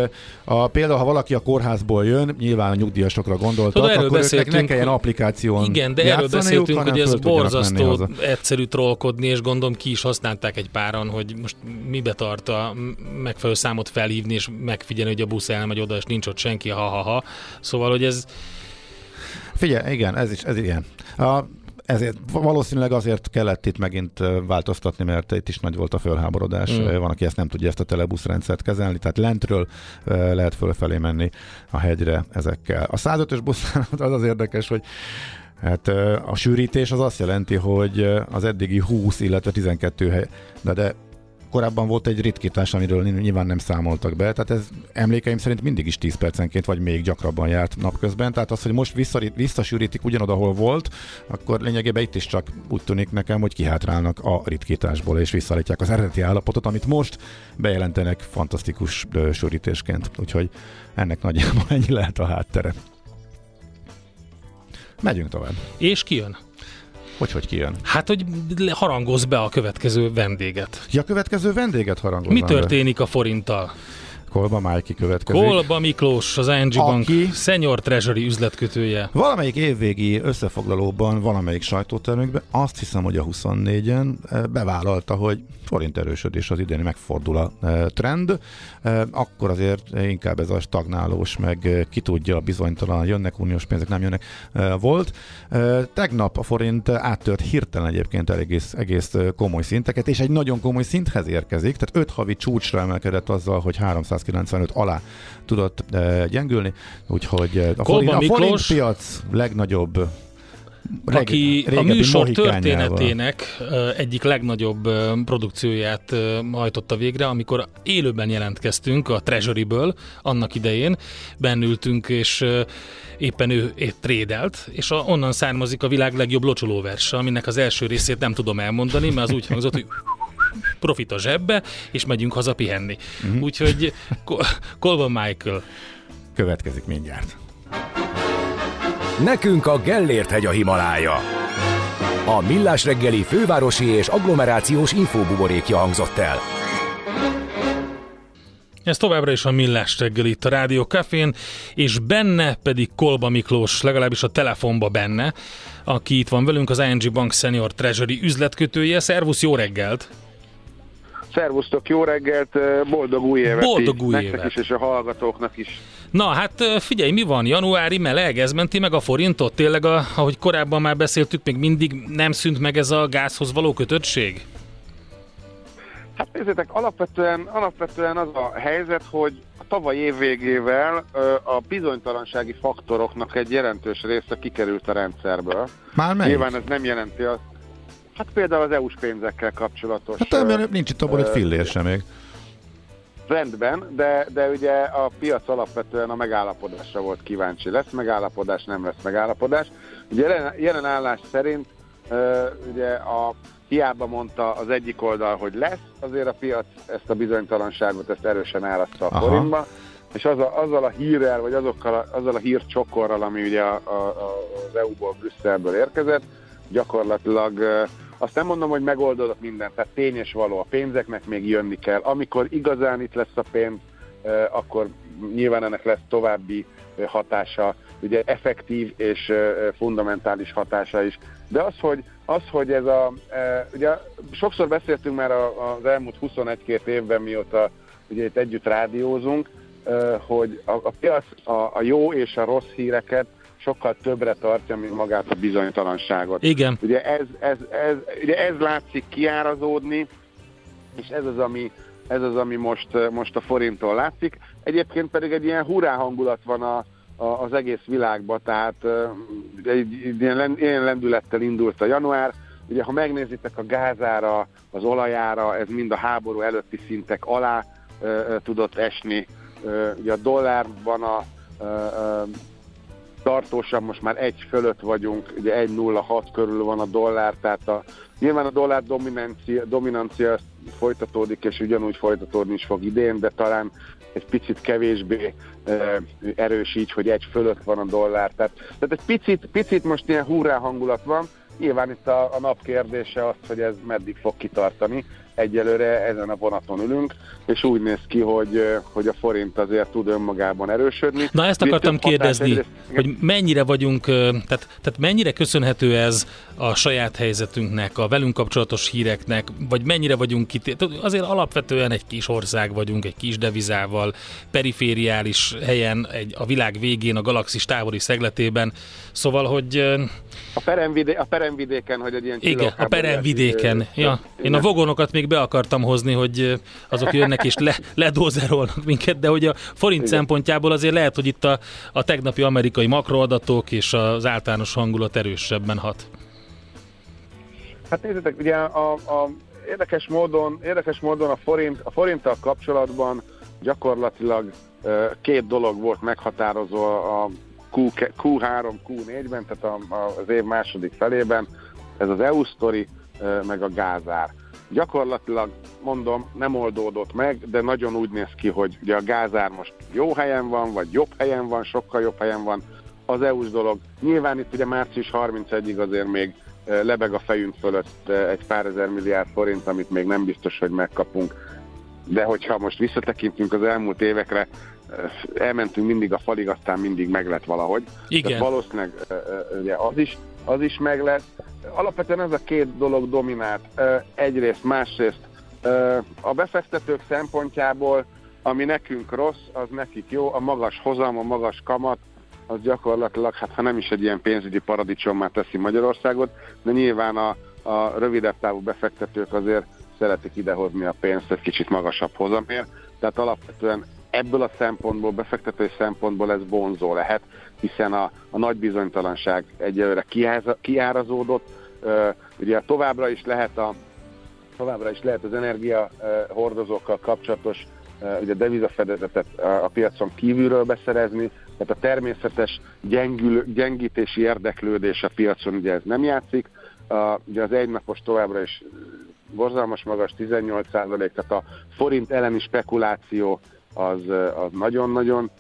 a, például, ha valaki a kórházból jön, nyilván a nyugdíjasokra gondoltak, Tudod, akkor őknek ne beszéltünk, kelljen applikáción Igen, de erről beszéltünk, hogy ez borzasztó egyszerű trollkodni, és gondolom ki is használták egy páran, hogy most mibe tart a megfelelő számot felhívni, és megfigyelni, hogy a busz elmegy oda, és nincs ott senki, ha-ha-ha. Szóval, hogy ez Figyelj, igen, ez is, ez ilyen. A, ezért valószínűleg azért kellett itt megint változtatni, mert itt is nagy volt a fölháborodás. Mm. Van, aki ezt nem tudja ezt a telebuszrendszert kezelni, tehát lentről lehet fölfelé menni a hegyre ezekkel. A 105-ös buszán *laughs* az az érdekes, hogy Hát a sűrítés az azt jelenti, hogy az eddigi 20, illetve 12 hely, de, de korábban volt egy ritkítás, amiről nyilván nem számoltak be, tehát ez emlékeim szerint mindig is 10 percenként, vagy még gyakrabban járt napközben, tehát az, hogy most visszarít, visszasűrítik ugyanoda, ahol volt, akkor lényegében itt is csak úgy tűnik nekem, hogy kihátrálnak a ritkításból, és visszaállítják az eredeti állapotot, amit most bejelentenek fantasztikus sűrítésként, úgyhogy ennek nagyjából *laughs* ennyi lehet a háttere. Megyünk tovább. és kijön. Hogy hogy kijön? Hát, hogy harangoz be a következő vendéget. Ja, a következő vendéget harangozom. Mi történik a forinttal? Kolba Májki következik. Kolba Miklós, az ING Bank Senior Treasury üzletkötője. Valamelyik évvégi összefoglalóban, valamelyik sajtótermékben, azt hiszem, hogy a 24-en eh, bevállalta, hogy forint erősödés az idén megfordul a eh, trend, Eh, akkor azért inkább ez a stagnálós, meg eh, ki tudja, bizonytalan, jönnek uniós pénzek, nem jönnek, volt. Tegnap a forint áttört hirtelen egyébként egész, egész komoly szinteket, és egy nagyon komoly szinthez érkezik, tehát 5 havi csúcsra emelkedett azzal, hogy 395 alá tudott gyengülni, úgyhogy a forint, a forint Miklós- piac legnagyobb aki a műsor történetének egyik legnagyobb produkcióját hajtotta végre, amikor élőben jelentkeztünk a Treasury-ből annak idején, bennültünk, és éppen ő trédelt, és a, onnan származik a világ legjobb locsolóverse, aminek az első részét nem tudom elmondani, mert az úgy hangzott, hogy profit a zsebbe, és megyünk haza pihenni. Uh-huh. Úgyhogy Kolban Michael. Következik mindjárt. Nekünk a Gellért hegy a Himalája. A Millás reggeli fővárosi és agglomerációs infóbuborékja hangzott el. Ez továbbra is a Millás reggel itt a Rádió Cafén, és benne pedig Kolba Miklós, legalábbis a telefonba benne, aki itt van velünk, az ING Bank Senior Treasury üzletkötője. Szervusz, jó reggelt! Szervusztok, jó reggelt, boldog új évet! Boldog új nektek évet. is, és a hallgatóknak is. Na hát figyelj, mi van? Januári meleg, ez menti meg a forintot? Tényleg, a, ahogy korábban már beszéltük, még mindig nem szűnt meg ez a gázhoz való kötöttség? Hát nézzétek, alapvetően, alapvetően az a helyzet, hogy a tavaly év végével a bizonytalansági faktoroknak egy jelentős része kikerült a rendszerből. Már melyik? Nyilván ez nem jelenti azt, hát például az EU-s pénzekkel kapcsolatos Hát nem, nincs itt abból egy fillér sem még. rendben, de, de ugye a piac alapvetően a megállapodásra volt kíváncsi. Lesz megállapodás, nem lesz megállapodás. Ugye jelen, jelen állás szerint ugye a hiába mondta az egyik oldal, hogy lesz, azért a piac ezt a bizonytalanságot ezt erősen árazta a forintba, és az a, azzal a hírrel, vagy azokkal a, azzal a hírcsokorral, ami ugye a, a, a, az EU-ból, Brüsszelből érkezett, gyakorlatilag ö, azt nem mondom, hogy megoldódott mindent, tehát tény és való, a pénzeknek még jönni kell. Amikor igazán itt lesz a pénz, akkor nyilván ennek lesz további hatása, ugye effektív és fundamentális hatása is. De az, hogy, az, hogy ez a, ugye sokszor beszéltünk már az elmúlt 21-2 évben, mióta ugye itt együtt rádiózunk, hogy a, a piac a, a jó és a rossz híreket sokkal többre tartja, mint magát a bizonytalanságot. Igen. Ugye ez, ez, ez, ugye ez látszik kiárazódni, és ez az, ami, ez az, ami most, most a forinttól látszik. Egyébként pedig egy ilyen hurrá hangulat van a, a, az egész világban, tehát egy, egy ilyen, ilyen lendülettel indult a január. Ugye, ha megnézitek a gázára, az olajára, ez mind a háború előtti szintek alá e, e, tudott esni. E, ugye a dollárban a e, e, tartósan most már egy fölött vagyunk, ugye 1,06 körül van a dollár, tehát a, nyilván a dollár dominancia, dominancia folytatódik, és ugyanúgy folytatódni is fog idén, de talán egy picit kevésbé e, erős így, hogy egy fölött van a dollár. Tehát, tehát egy picit, picit most ilyen hurrá hangulat van, nyilván itt a, a nap kérdése az, hogy ez meddig fog kitartani, egyelőre ezen a vonaton ülünk, és úgy néz ki, hogy, hogy a forint azért tud önmagában erősödni. Na ezt akartam kérdezni, egyrészt, hogy mennyire vagyunk, tehát, tehát mennyire köszönhető ez a saját helyzetünknek, a velünk kapcsolatos híreknek, vagy mennyire vagyunk itt, azért alapvetően egy kis ország vagyunk, egy kis devizával, perifériális helyen, egy, a világ végén, a galaxis távoli szegletében, szóval, hogy... A, peremvidé, a peremvidéken, hogy egy ilyen Igen, a peremvidéken, ja. Én a vogonokat még be akartam hozni, hogy azok jönnek és le, ledózerolnak minket, de hogy a forint Igen. szempontjából azért lehet, hogy itt a, a tegnapi amerikai makroadatok és az általános hangulat erősebben hat. Hát nézzétek, ugye a, a érdekes módon, érdekes módon a forint, a forinttal kapcsolatban gyakorlatilag két dolog volt meghatározó a Q3, Q4-ben, tehát a, a, az év második felében, ez az EU sztori, meg a gázár. Gyakorlatilag, mondom, nem oldódott meg, de nagyon úgy néz ki, hogy ugye a gázár most jó helyen van, vagy jobb helyen van, sokkal jobb helyen van az EU-s dolog. Nyilván itt ugye március 31-ig azért még lebeg a fejünk fölött egy pár ezer milliárd forint, amit még nem biztos, hogy megkapunk. De hogyha most visszatekintünk az elmúlt évekre, elmentünk mindig a falig, aztán mindig meg lett valahogy. Igen. Tehát valószínűleg ugye az is, az is meg lesz. Alapvetően ez a két dolog dominált. Egyrészt, másrészt a befektetők szempontjából, ami nekünk rossz, az nekik jó, a magas hozam, a magas kamat, az gyakorlatilag, hát ha nem is egy ilyen pénzügyi paradicsommá teszi Magyarországot, de nyilván a, a rövidebb távú befektetők azért szeretik idehozni a pénzt egy kicsit magasabb hozamért, tehát alapvetően ebből a szempontból, befektetői szempontból ez vonzó lehet, hiszen a, a nagy bizonytalanság egyelőre kiárazódott, ugye továbbra is lehet a továbbra is lehet az energia hordozókkal kapcsolatos ugye devizafedezetet a piacon kívülről beszerezni, tehát a természetes gyengül, gyengítési érdeklődés a piacon ugye ez nem játszik, a, ugye az egynapos továbbra is borzalmas magas 18% tehát a forint elleni spekuláció az, az nagyon-nagyon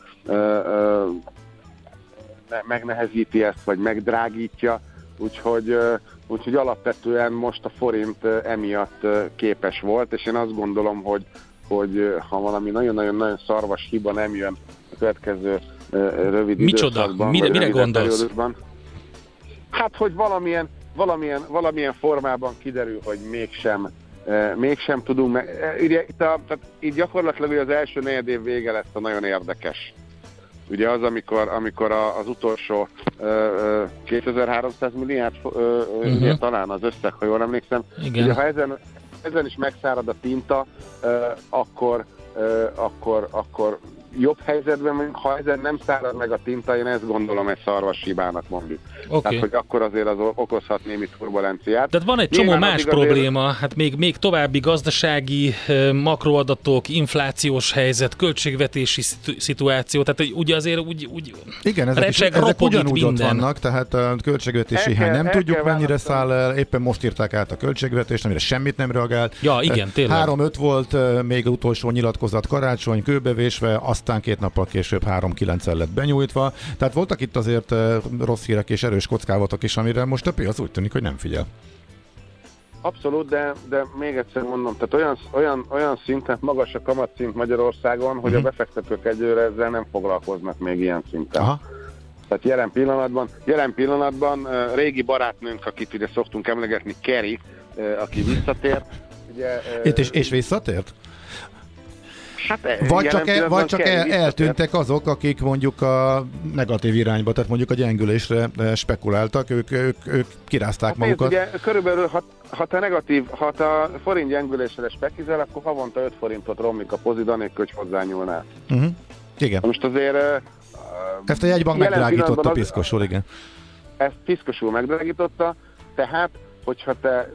megnehezíti ezt, vagy megdrágítja, úgyhogy, úgyhogy alapvetően most a forint emiatt képes volt, és én azt gondolom, hogy, hogy ha valami nagyon-nagyon-nagyon szarvas hiba nem jön a következő rövid Micsoda? időszakban, Mire, mire gondolsz? Hát, hogy valamilyen, valamilyen, valamilyen formában kiderül, hogy mégsem mégsem tudunk meg. Ugye itt, a, tehát itt gyakorlatilag az első negyed év vége lesz a nagyon érdekes. Ugye az, amikor, amikor a, az utolsó uh, 2300 milliárd uh-huh. talán az összeg, ha jól emlékszem. Igen. Ugye, ha ezen, ezen is megszárad a tinta, uh, akkor, uh, akkor, akkor jobb helyzetben vagyunk, ha ezen nem szárad meg a tinta, én ezt gondolom egy szarvas hibának mondjuk. Okay. Tehát, hogy akkor azért az okozhat némi turbulenciát. Tehát van egy csomó Nyilván más probléma, azért... hát még, még további gazdasági makroadatok, inflációs helyzet, költségvetési szituáció, tehát ugye azért úgy, úgy Igen, ezek, is, ezek ugyanúgy minden. ott vannak, tehát a költségvetési hiány nem tudjuk mennyire száll el, éppen most írták át a költségvetést, amire semmit nem reagált. Ja, igen, tényleg. 3-5 volt még utolsó nyilatkozat karácsony, kőbevésve, aztán két nappal később 3-9 lett benyújtva. Tehát voltak itt azért rossz hírek és erős kockávatok is, amire most a piac úgy tűnik, hogy nem figyel. Abszolút, de, de még egyszer mondom, tehát olyan, olyan, olyan szinten magas a kamatszint Magyarországon, hogy uh-huh. a mhm. befektetők egyőre ezzel nem foglalkoznak még ilyen szinten. Aha. Tehát jelen pillanatban, jelen pillanatban uh, régi barátnőnk, akit ugye szoktunk emlegetni, Kerry, uh, aki visszatért. Ugye, Itt és, és visszatért? Hát, vagy csak, el, vagy csak el, eltűntek azok, akik mondjuk a negatív irányba, tehát mondjuk a gyengülésre spekuláltak, ők, ők, ők kirázták hát magukat. Ugye, körülbelül, ha, ha te negatív, ha te a forint gyengülésre spekizel, akkor havonta 5 forintot romlik a pozid, anélkül, hogy hozzányúlnál. Uh-huh. Igen. Most azért... Ezt a jegybank megdrágította piszkosul, igen. Ezt piszkosul megdrágította, tehát, hogyha te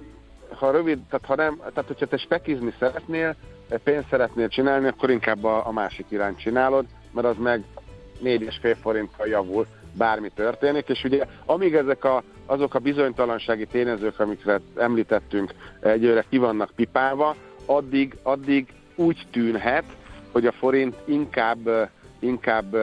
ha rövid, tehát, ha nem, tehát hogyha te spekizni szeretnél, pénzt szeretnél csinálni, akkor inkább a, a másik irányt csinálod, mert az meg 4,5 forinttal javul, bármi történik, és ugye amíg ezek a, azok a bizonytalansági tényezők, amikre említettünk, egyőre ki vannak pipálva, addig, addig úgy tűnhet, hogy a forint inkább, inkább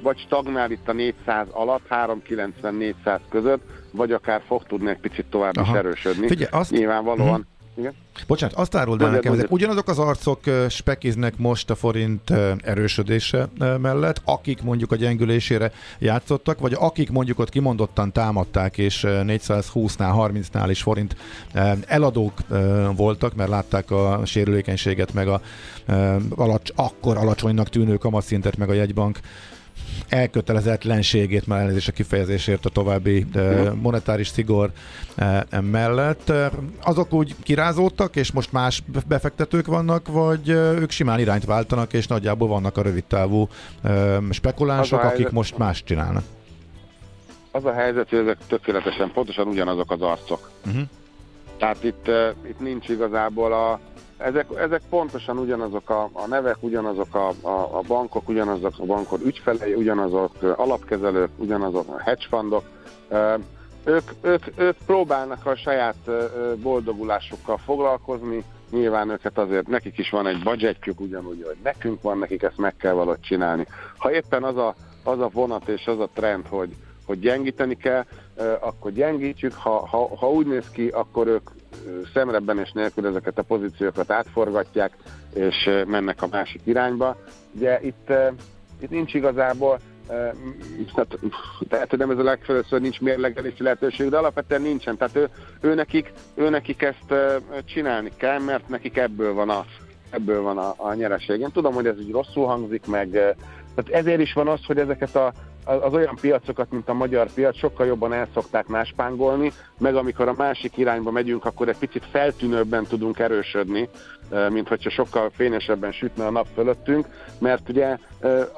vagy stagnál itt a 400 alatt, 390-400 között, vagy akár fog tudni egy picit tovább Aha. is erősödni. Figyelj, azt... Nyilvánvalóan. Uh-huh. Igen? Bocsánat, azt áruld el nekem, ezek ugyanazok az arcok spekiznek most a forint erősödése mellett, akik mondjuk a gyengülésére játszottak, vagy akik mondjuk ott kimondottan támadták, és 420-nál, 30-nál is forint eladók voltak, mert látták a sérülékenységet, meg a alacs, akkor alacsonynak tűnő kamatszintet, meg a jegybank elkötelezetlenségét, már elnézést a kifejezésért a további monetáris szigor mellett. Azok úgy kirázódtak, és most más befektetők vannak, vagy ők simán irányt váltanak, és nagyjából vannak a rövidtávú spekulánsok, akik most más csinálnak? Az a helyzet, hogy ezek tökéletesen pontosan ugyanazok az arcok. Uh-huh. Tehát itt, itt nincs igazából a, ezek, ezek pontosan ugyanazok a, a nevek, ugyanazok a, a, a bankok, ugyanazok a bankok ügyfelei, ugyanazok alapkezelők, ugyanazok a hedge fundok. Ők, ők, ők próbálnak a saját boldogulásukkal foglalkozni, nyilván őket azért, nekik is van egy budgetjük, ugyanúgy, hogy nekünk van, nekik ezt meg kell valahogy csinálni. Ha éppen az a, az a vonat és az a trend, hogy, hogy gyengíteni kell, akkor gyengítjük, ha, ha, ha úgy néz ki, akkor ők és nélkül ezeket a pozíciókat átforgatják, és mennek a másik irányba. Ugye itt, itt nincs igazából tehát, tehát nem ez a legfelelőször nincs mérlegelési lehetőség, de alapvetően nincsen. Tehát ő, ő, nekik, ő nekik ezt csinálni kell, mert nekik ebből van a, ebből van a, a nyereség. Én tudom, hogy ez így rosszul hangzik, meg tehát ezért is van az, hogy ezeket a az olyan piacokat, mint a magyar piac, sokkal jobban el szokták máspángolni, meg amikor a másik irányba megyünk, akkor egy picit feltűnőbben tudunk erősödni, mint hogyha sokkal fényesebben sütne a nap fölöttünk, mert ugye,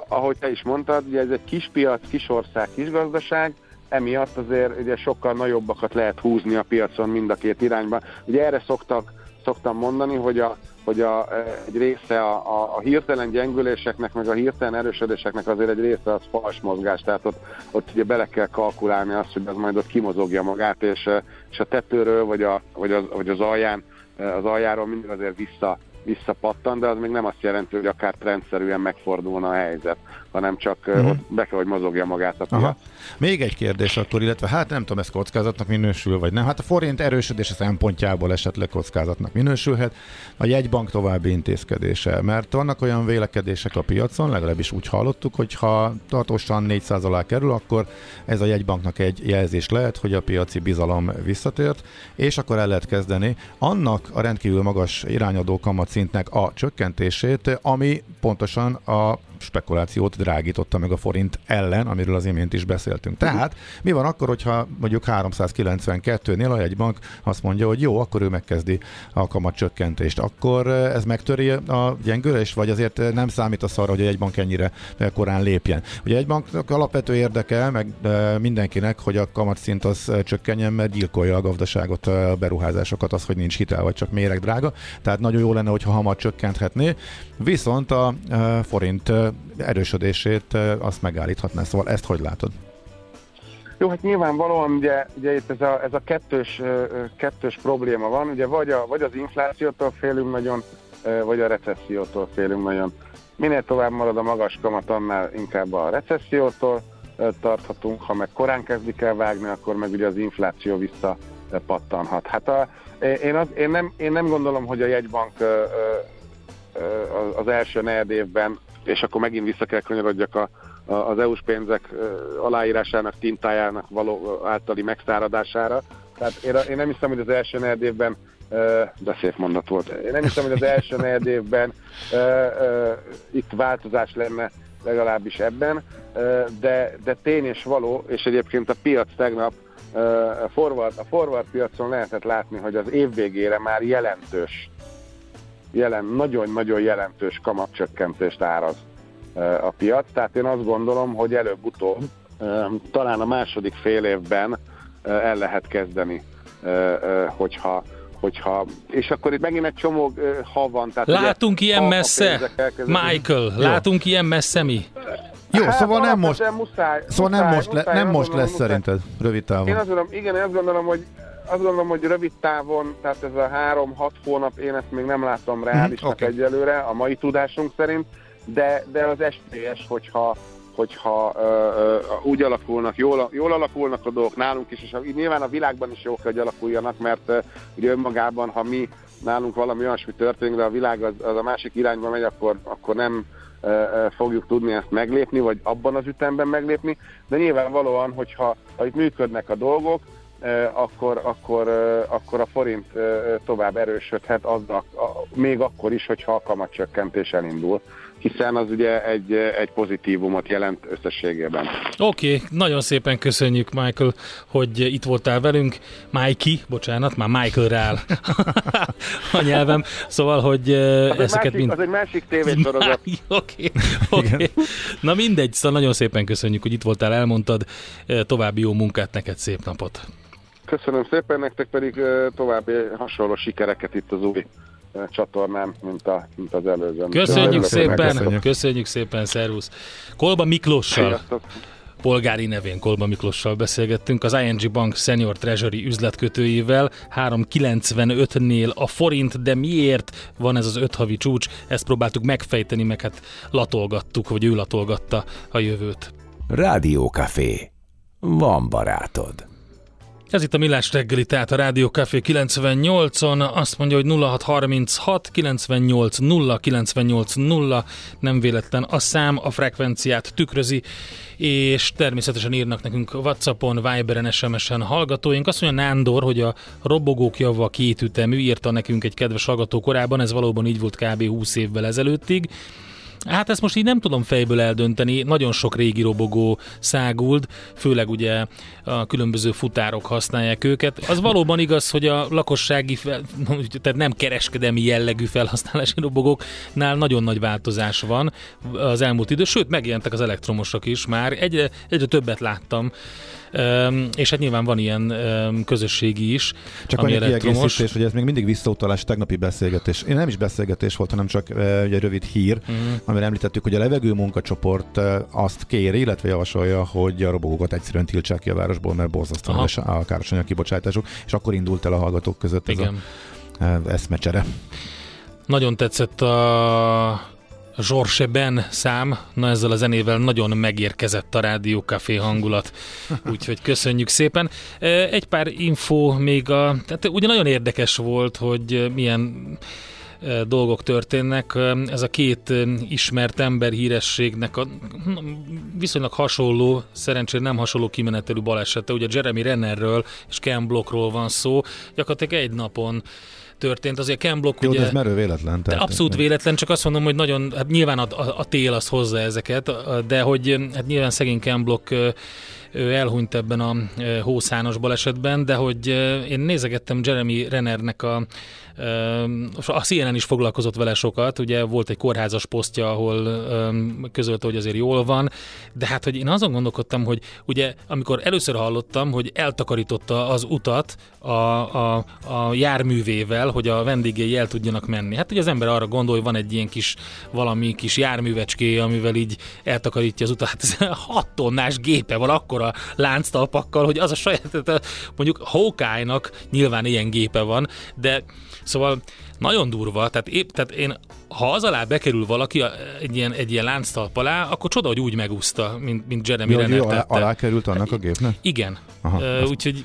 ahogy te is mondtad, ugye ez egy kis piac, kis ország, kis gazdaság, emiatt azért ugye sokkal nagyobbakat lehet húzni a piacon mind a két irányba. Ugye erre szoktak, szoktam mondani, hogy a hogy a, egy része a, a, a hirtelen gyengüléseknek, meg a hirtelen erősödéseknek azért egy része az fals mozgás, tehát ott, ott ugye bele kell kalkulálni azt, hogy az majd ott kimozogja magát, és, és a tetőről, vagy, a, vagy, az, vagy az alján, az aljáról mindig azért vissza, visszapattan, de az még nem azt jelenti, hogy akár rendszerűen megfordulna a helyzet hanem csak uh-huh. ott be kell, hogy mozogja magát a piac. Aha. Még egy kérdés akkor, illetve hát nem tudom, ez kockázatnak minősül, vagy nem. Hát a forint erősödése szempontjából esetleg kockázatnak minősülhet. A jegybank további intézkedése, mert vannak olyan vélekedések a piacon, legalábbis úgy hallottuk, hogy ha tartósan 400 alá kerül, akkor ez a jegybanknak egy jelzés lehet, hogy a piaci bizalom visszatért, és akkor el lehet kezdeni annak a rendkívül magas irányadó kamatszintnek a csökkentését, ami pontosan a spekulációt drágította meg a forint ellen, amiről az imént is beszéltünk. Tehát mi van akkor, hogyha mondjuk 392-nél a jegybank azt mondja, hogy jó, akkor ő megkezdi a kamat csökkentést. Akkor eh, ez megtöri a gyengülést, vagy azért nem számít a arra, hogy a jegybank ennyire korán lépjen. Ugye egy banknak alapvető érdeke, meg eh, mindenkinek, hogy a kamatszint az eh, csökkenjen, mert gyilkolja a gazdaságot, a beruházásokat, az, hogy nincs hitel, vagy csak méreg drága. Tehát nagyon jó lenne, hogyha hamar csökkenthetné. Viszont a forint erősödését azt megállíthatná. Szóval ezt hogy látod? Jó, hát nyilvánvalóan ugye, ugye itt ez a, ez a kettős, kettős probléma van, ugye vagy, a, vagy az inflációtól félünk nagyon, vagy a recessziótól félünk nagyon. Minél tovább marad a magas kamat, annál inkább a recessziótól tarthatunk, ha meg korán kezdik el vágni, akkor meg ugye az infláció vissza pattanhat. Hát a, én, az, én, nem, én nem gondolom, hogy a jegybank az első negyed évben és akkor megint vissza kell kanyarodjak a, a, az EU-s pénzek aláírásának, tintájának való általi megszáradására. Tehát én, én nem hiszem, hogy az első negyed évben de szép mondat volt. Én nem hiszem, hogy az első negyed évben itt változás lenne legalábbis ebben, de, de tény és való, és egyébként a piac tegnap a forward, a forward piacon lehetett látni, hogy az év végére már jelentős, jelen, nagyon-nagyon jelentős kamatcsökkentést áraz a piac. Tehát én azt gondolom, hogy előbb-utóbb, talán a második fél évben el lehet kezdeni, hogyha hogyha, és akkor itt megint egy csomó ha van. Tehát látunk ugye, ilyen messze, Michael, Jó. látunk ilyen messze mi? Jó, hát, szóval nem most, muszáj, szóval muszáj, nem most, muszáj, le, nem most lesz muszáj. szerinted rövid távon. Én azt gondolom, igen, én azt gondolom, hogy azt gondolom, hogy rövid távon, tehát ez a három-hat hónap, én ezt még nem látom reálisnak okay. egyelőre, a mai tudásunk szerint, de, de az STS, hogyha hogyha ö, ö, úgy alakulnak, jól, jól alakulnak a dolgok nálunk is, és a, nyilván a világban is jó kell, hogy alakuljanak, mert ö, ugye önmagában, ha mi nálunk valami olyasmi történik, de a világ az, az a másik irányba megy, akkor, akkor nem ö, ö, fogjuk tudni ezt meglépni, vagy abban az ütemben meglépni, de nyilvánvalóan, hogyha ha itt működnek a dolgok, akkor, akkor, akkor a forint tovább erősödhet, azzal, még akkor is, hogyha a kamatcsökkentés elindul hiszen az ugye egy, egy pozitívumot jelent összességében. Oké, okay, nagyon szépen köszönjük Michael, hogy itt voltál velünk. Mikey, bocsánat, már Michael rál *laughs* a nyelvem, szóval, hogy az ezeket másik, mind... Az egy másik tévésorozat. *laughs* Oké, okay, okay. Na mindegy, szóval nagyon szépen köszönjük, hogy itt voltál, elmondtad. További jó munkát neked, szép napot! Köszönöm szépen, nektek pedig további hasonló sikereket itt az új csatornám, mint, a, mint az előző. Köszönjük szépen, köszönjük. köszönjük szépen, szervusz. Kolba Miklossal. Sziasztok polgári nevén Kolba Miklossal beszélgettünk, az ING Bank Senior Treasury üzletkötőjével 395-nél a forint, de miért van ez az öt havi csúcs? Ezt próbáltuk megfejteni, meg hát latolgattuk, vagy ő latolgatta a jövőt. Rádiókafé. Van barátod. Ez itt a Millás reggeli, tehát a Rádió Café 98-on azt mondja, hogy 0636 98 0 98 0 nem véletlen a szám, a frekvenciát tükrözi, és természetesen írnak nekünk Whatsappon, Viberen, SMS-en hallgatóink. Azt mondja Nándor, hogy a robogók java kétütemű, írta nekünk egy kedves hallgató korábban, ez valóban így volt kb. 20 évvel ezelőttig. Hát ezt most így nem tudom fejből eldönteni, nagyon sok régi robogó száguld, főleg ugye a különböző futárok használják őket. Az valóban igaz, hogy a lakossági, *laughs* tehát nem kereskedelmi jellegű felhasználási robogóknál nagyon nagy változás van az elmúlt idő, sőt megjelentek az elektromosok is már, egyre, egyre többet láttam és hát nyilván van ilyen közösségi is. Csak annyi kiegészítés, hogy ez még mindig visszautalás tegnapi beszélgetés. Én nem is beszélgetés volt, hanem csak egy rövid hír, uh-huh. amivel említettük, hogy a levegő munkacsoport azt kéri, illetve javasolja, hogy a robogókat egyszerűen tiltsák ki a városból, mert borzasztóan a károsanyag kibocsátásuk, és akkor indult el a hallgatók között Igen. ez a eszmecsere. Nagyon tetszett a Ben szám, na ezzel a zenével nagyon megérkezett a Rádió Café hangulat, *laughs* úgyhogy köszönjük szépen. Egy pár info még a, tehát ugye nagyon érdekes volt, hogy milyen dolgok történnek. Ez a két ismert ember hírességnek a viszonylag hasonló, szerencsére nem hasonló kimenetelű balesete. Ugye Jeremy Rennerről és Ken Blockról van szó. Gyakorlatilag egy napon történt. Azért Ken Block Jó, ugye... de ez merő véletlen. Tehát abszolút véletlen, csak azt mondom, hogy nagyon, hát nyilván a, a, a tél az hozza ezeket, de hogy hát nyilván szegény Ken Block ő elhunyt ebben a hószános balesetben, de hogy én nézegettem Jeremy Rennernek a a CNN is foglalkozott vele sokat, ugye volt egy kórházas posztja, ahol közölte, hogy azért jól van, de hát, hogy én azon gondolkodtam, hogy ugye amikor először hallottam, hogy eltakarította az utat a, a, a járművével, hogy a vendégei el tudjanak menni. Hát ugye az ember arra gondol, hogy van egy ilyen kis valami kis járművecské, amivel így eltakarítja az utat. Hát ez 6 tonnás gépe van akkora lánctalpakkal, hogy az a saját, mondjuk Hawkeye-nak nyilván ilyen gépe van, de Szóval nagyon durva, tehát, épp, tehát én, ha az alá bekerül valaki egy ilyen, egy ilyen lánctalp alá, akkor csoda, hogy úgy megúszta, mint, mint Jeremy Jó, Renner alá, alá került annak a gépnek? Igen. Aha, uh, úgyhogy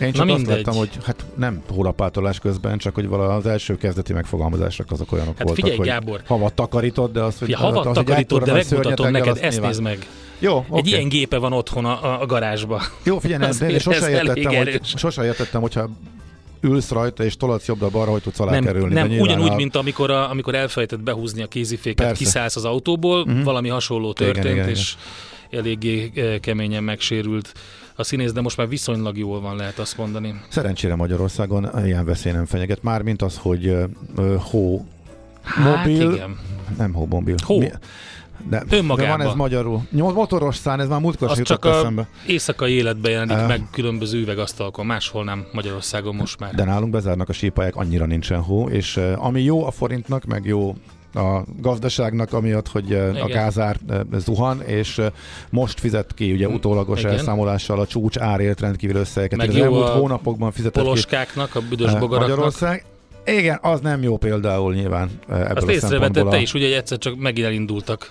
én csak Na azt mindegy. láttam, hogy hát nem hólapátolás közben, csak hogy vala az első kezdeti megfogalmazások azok olyanok hát voltak, figyelj, hogy Gábor, havat takarítod, de az, hogy... Ja, havat az, takarítod, de megmutatom neked, ezt nézd meg. Jó, okay. Egy ilyen gépe van otthon a, a garázsba. Jó, figyelj, *laughs* de, de sose, értettem, hogy, sose értettem, hogyha ülsz rajta, és tolatsz jobbra-balra, hogy tudsz alá nem, kerülni. nem ugyanúgy, a... mint amikor, a, amikor elfelejtett behúzni a kéziféket, Persze. kiszállsz az autóból, uh-huh. valami hasonló Igen, történt, igen, és eléggé eh, keményen megsérült a színész, de most már viszonylag jól van, lehet azt mondani. Szerencsére Magyarországon ilyen veszély nem fenyeget. Mármint az, hogy ö, hó Hát mobil, igen. nem hómobil. Hó. Mi- De, de Önmagában. van ez magyarul. Motoros szán, ez már múltkor Az csak a eszembe. éjszakai életben jelenik Eh. meg különböző üvegasztalkon, máshol nem Magyarországon most már. De nálunk bezárnak a sípályák, annyira nincsen hó, és uh, ami jó a forintnak, meg jó a gazdaságnak, amiatt, hogy uh, a Igen. gázár uh, zuhan, és uh, most fizet ki ugye Mm, utólagos igen. elszámolással a csúcs árért rendkívül összegeket. Meg Az elmúlt hónapokban fizetett ki a büdös uh, bogaraknak. Magyarország. Igen, az nem jó például nyilván uh, ebből Azt észrevetted te is, ugye hogy egyszer csak megint elindultak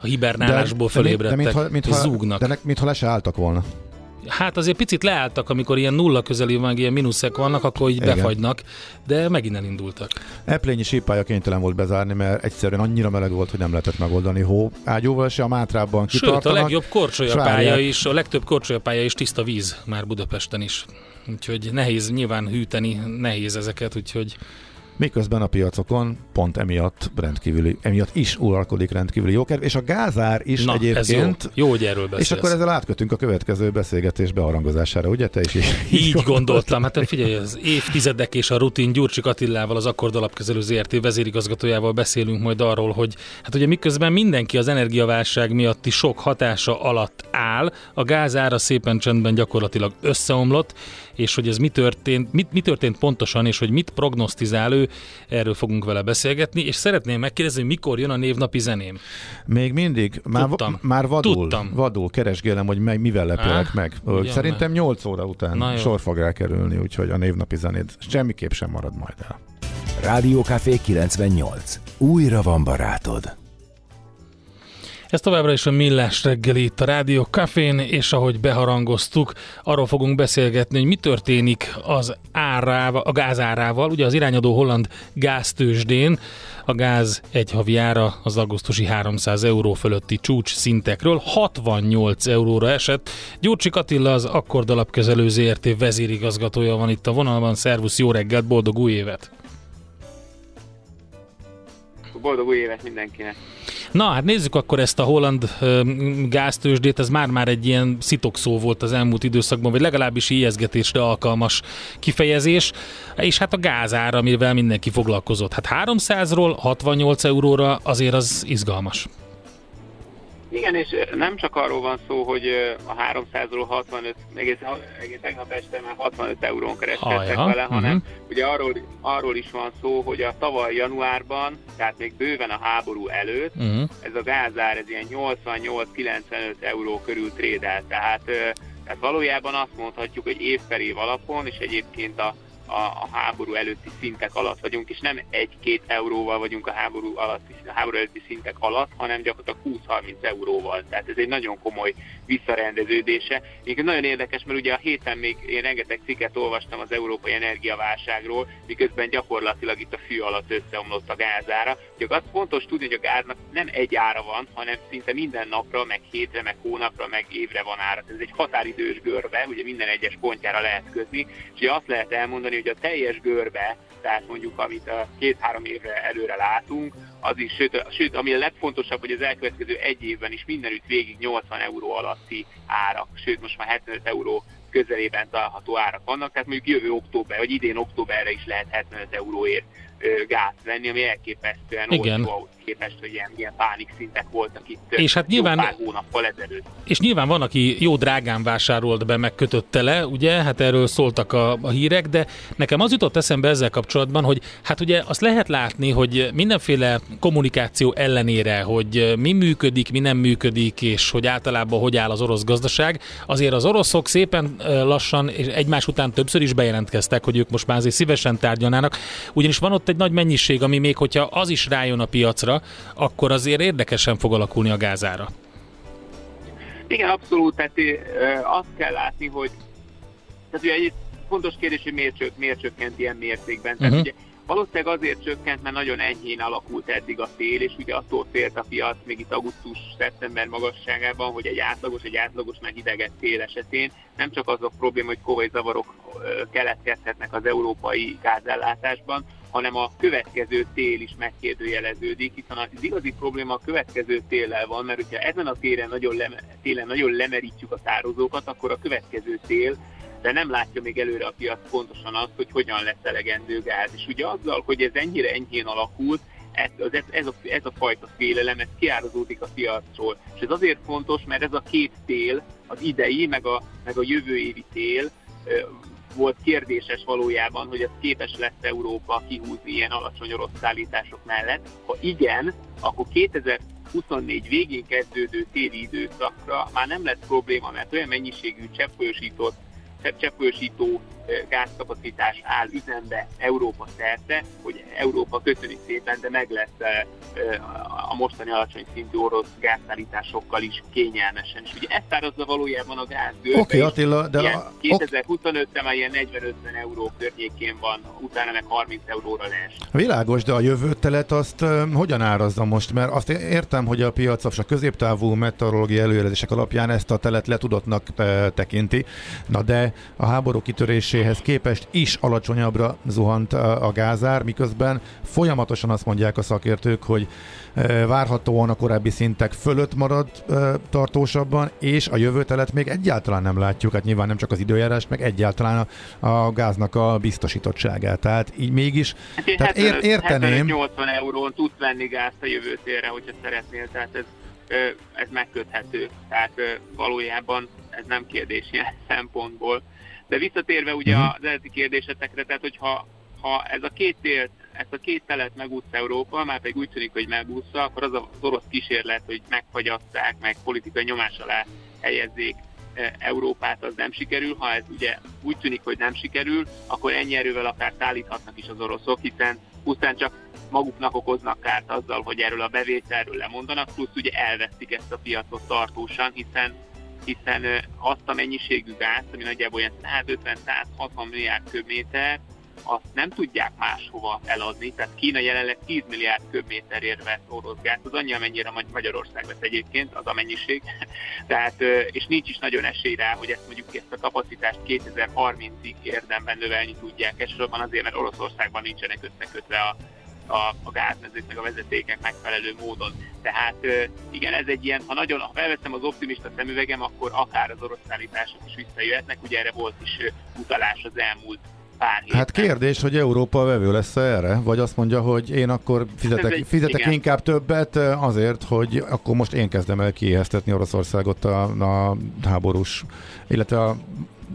a hibernálásból de, fölébredtek, de, mintha, mintha, és zúgnak. De ne, mintha le se álltak volna. Hát azért picit leálltak, amikor ilyen nulla közeli van, ilyen mínuszek vannak, akkor így Igen. befagynak, de megint elindultak. Eplényi sípálya kénytelen volt bezárni, mert egyszerűen annyira meleg volt, hogy nem lehetett megoldani hó ágyúval se, a Mátrában Sőt, a kitartanak. legjobb korcsolyapálya is, a legtöbb korcsolyapálya is tiszta víz már Budapesten is. Úgyhogy nehéz nyilván hűteni, nehéz ezeket, úgyhogy Miközben a piacokon pont emiatt rendkívüli, emiatt is uralkodik rendkívüli jókedv, és a gázár is na, ez jó. egyébként. Jó, hogy erről beszélsz. És akkor ezzel átkötünk a következő beszélgetés beharangozására, ugye? Te is így, Így gondoltam. Hát figyelj, az évtizedek és a rutin Gyurcsik Attilával, az Akkord Alapkezelő ZRT vezérigazgatójával beszélünk majd arról, hogy hát ugye miközben mindenki az energiaválság miatti sok hatása alatt áll, a gázára szépen csendben gyakorlatilag összeomlott, és hogy ez mi történt, mit, mi történt pontosan, és hogy mit prognosztizál ő, erről fogunk vele beszélgetni, és szeretném megkérdezni, hogy mikor jön a névnapi zeném. Még mindig, már, Tudtam. már vadul, Tudtam. vadul keresgélem, hogy meg, mivel lepjelek Á, meg. ugyan Szerintem 8 óra után Na jó. sor fog rákerülni, úgyhogy a névnapi zenéd semmiképp sem marad majd el. Rádiókafé 98. Újra van barátod. Ez továbbra is a Millás reggeli itt a Rádió Cafén, és ahogy beharangoztuk, arról fogunk beszélgetni, hogy mi történik az árával, a gázárával. Ugye az irányadó holland gáztősdén a gáz egy havi ára az augusztusi 300 euró fölötti csúcs szintekről 68 euróra esett. Gyurcsik Attila az Akkord Alapkezelő ZRT vezérigazgatója van itt a vonalban. Szervusz, jó reggelt, boldog új évet! Boldog új évet mindenkinek! Na, hát nézzük akkor ezt a holland gáztősdét, ez már-már egy ilyen szitokszó volt az elmúlt időszakban, vagy legalábbis ijeszgetésre alkalmas kifejezés, és hát a gázár, amivel mindenki foglalkozott. Hát 300-ról 68 euróra azért az izgalmas. Igen, és nem csak arról van szó, hogy a 300-ról 65, egész, egész tegnap este már 65 eurón kereskedtek Ajaj, vele, hanem mhm. ugye arról, arról is van szó, hogy a tavaly januárban, tehát még bőven a háború előtt, Uh-huh. ez a gázár ez ilyen 88-95 euró körül trédel, tehát, tehát valójában azt mondhatjuk, hogy év per év alapon, és egyébként a, a, a háború előtti szintek alatt vagyunk, és nem 1-2 euróval vagyunk a háború, alatti, a háború előtti szintek alatt, hanem gyakorlatilag 20-30 euróval. Tehát ez egy nagyon komoly visszarendeződése. Egyébként nagyon érdekes, mert ugye a héten még én rengeteg cikket olvastam az európai energiaválságról, miközben gyakorlatilag itt a fű alatt összeomlott a gázára. Csak azt fontos tudni, hogy a gáznak nem egy ára van, hanem szinte minden napra, meg hétre, meg hónapra, meg évre van ára. Ez egy határidős görbe, ugye minden egyes pontjára lehet kötni, és azt lehet elmondani, hogy a teljes görbe, tehát mondjuk amit a két-három évre előre látunk, az is, sőt, sőt, ami a legfontosabb, hogy az elkövetkező egy évben is mindenütt végig 80 euró alatti árak, sőt most már 75 euró közelében található árak vannak, tehát mondjuk jövő október, vagy idén októberre is lehet 75 euróért gáz venni, ami elképesztően Igen. olcsó képest, hogy ilyen, ilyen pánik szintek voltak itt És hát nyilván- pár hónappal ezelőtt. És nyilván van, aki jó drágán vásárolt be, meg kötötte le, ugye, hát erről szóltak a, a hírek, de nekem az jutott eszembe ezzel kapcsolatban, hogy hát ugye azt lehet látni, hogy mindenféle kommunikáció ellenére, hogy mi működik, mi nem működik, és hogy általában hogy áll az orosz gazdaság, azért az oroszok szépen lassan és egymás után többször is bejelentkeztek, hogy ők most már azért szívesen tárgyalnának, ugyanis van ott egy nagy mennyiség, ami még hogyha az is rájön a piacra, akkor azért érdekesen fog alakulni a gázára. Igen, abszolút, tehát azt kell látni, hogy tehát ugye egy fontos kérdés, hogy miért, csök, miért csökkent ilyen mértékben. Tehát Mhm. ugye Valószínűleg azért csökkent, mert nagyon enyhén alakult eddig a tél, és ugye attól félt a piac még itt augusztus-szeptember magasságában, hogy egy átlagos, egy átlagos meg ideget tél esetén nem csak az a probléma, hogy komoly zavarok keletkezhetnek az európai gázellátásban, hanem a következő tél is megkérdőjeleződik, hiszen az igazi probléma a következő téllel van, mert hogyha ezen a télen nagyon, leme, télen nagyon lemerítjük a tározókat, akkor a következő tél de nem látja még előre a piac pontosan azt, hogy hogyan lesz elegendő gáz. És ugye azzal, hogy ez ennyire enyhén alakult, ez, ez, ez, a, ez a fajta félelem, ez kiárazódik a piacról. És ez azért fontos, mert ez a két tél, az idei, meg a, meg a jövő évi tél volt kérdéses valójában, hogy ez képes lesz Európa kihúzni ilyen alacsony orosz szállítások mellett. Ha igen, akkor 2024 végén kezdődő téli időszakra már nem lesz probléma, mert olyan mennyiségű cseppfolyósított cseppfolyósító gázkapacitás áll üzembe Európa szerte, hogy Európa köszöni szépen, de meg lesz a mostani alacsony szintű orosz gázszállításokkal is kényelmesen. És ugye ezt árazza valójában a gáz Oké, okay, Attila, de... 2025-ben már ilyen 40-50 euró környékén van, utána meg 30 euróra lesz. Világos, de a jövőtelet azt uh, hogyan árazza most? Mert azt értem, hogy a piac a középtávú meteorológiai előjelzések alapján ezt a telet letudottnak tekinti, na de a háború kitörésé esélyhez képest is alacsonyabbra zuhant a gázár, miközben folyamatosan azt mondják a szakértők, hogy várhatóan a korábbi szintek fölött marad tartósabban, és a jövőtelet még egyáltalán nem látjuk, hát nyilván nem csak az időjárás, meg egyáltalán a, a gáznak a biztosítottságát. Tehát így mégis, hát tehát 75, ér, érteném... 80 eurón tudsz venni gázt a jövő térre, hogyha szeretnél, tehát ez, ez megköthető. Tehát valójában ez nem kérdés ilyen szempontból. De visszatérve ugye uh-huh. az eredeti kérdésetekre, tehát hogyha ha ez a két télt, ezt a két telet megúszta Európa, már pedig úgy tűnik, hogy megúszta, akkor az az orosz kísérlet, hogy megfagyasszák, meg politikai nyomás alá helyezzék e, Európát, az nem sikerül. Ha ez ugye úgy tűnik, hogy nem sikerül, akkor ennyi erővel akár szállíthatnak is az oroszok, hiszen pusztán csak maguknak okoznak kárt azzal, hogy erről a bevételről lemondanak, plusz ugye elvesztik ezt a piacot tartósan, hiszen hiszen azt a mennyiségű gáz, ami nagyjából olyan 150-160 milliárd köbméter, azt nem tudják máshova eladni, tehát Kína jelenleg 10 milliárd köbméterért vesz orosz gáz, az annyi, amennyire Magyarország vesz egyébként, az a mennyiség, *laughs* tehát, és nincs is nagyon esély rá, hogy ezt mondjuk ezt a kapacitást 2030-ig érdemben növelni tudják, elsősorban azért, mert Oroszországban nincsenek összekötve a a, a gázmezők, meg a vezetékek megfelelő módon. Tehát igen, ez egy ilyen, ha nagyon, ha felveszem az optimista szemüvegem, akkor akár az orosz szállítások is visszajöhetnek, ugye erre volt is utalás az elmúlt pár héten. Hát kérdés, hogy Európa vevő lesz erre? Vagy azt mondja, hogy én akkor fizetek, egy, fizetek inkább többet azért, hogy akkor most én kezdem el kiéheztetni Oroszországot a, a háborús, illetve a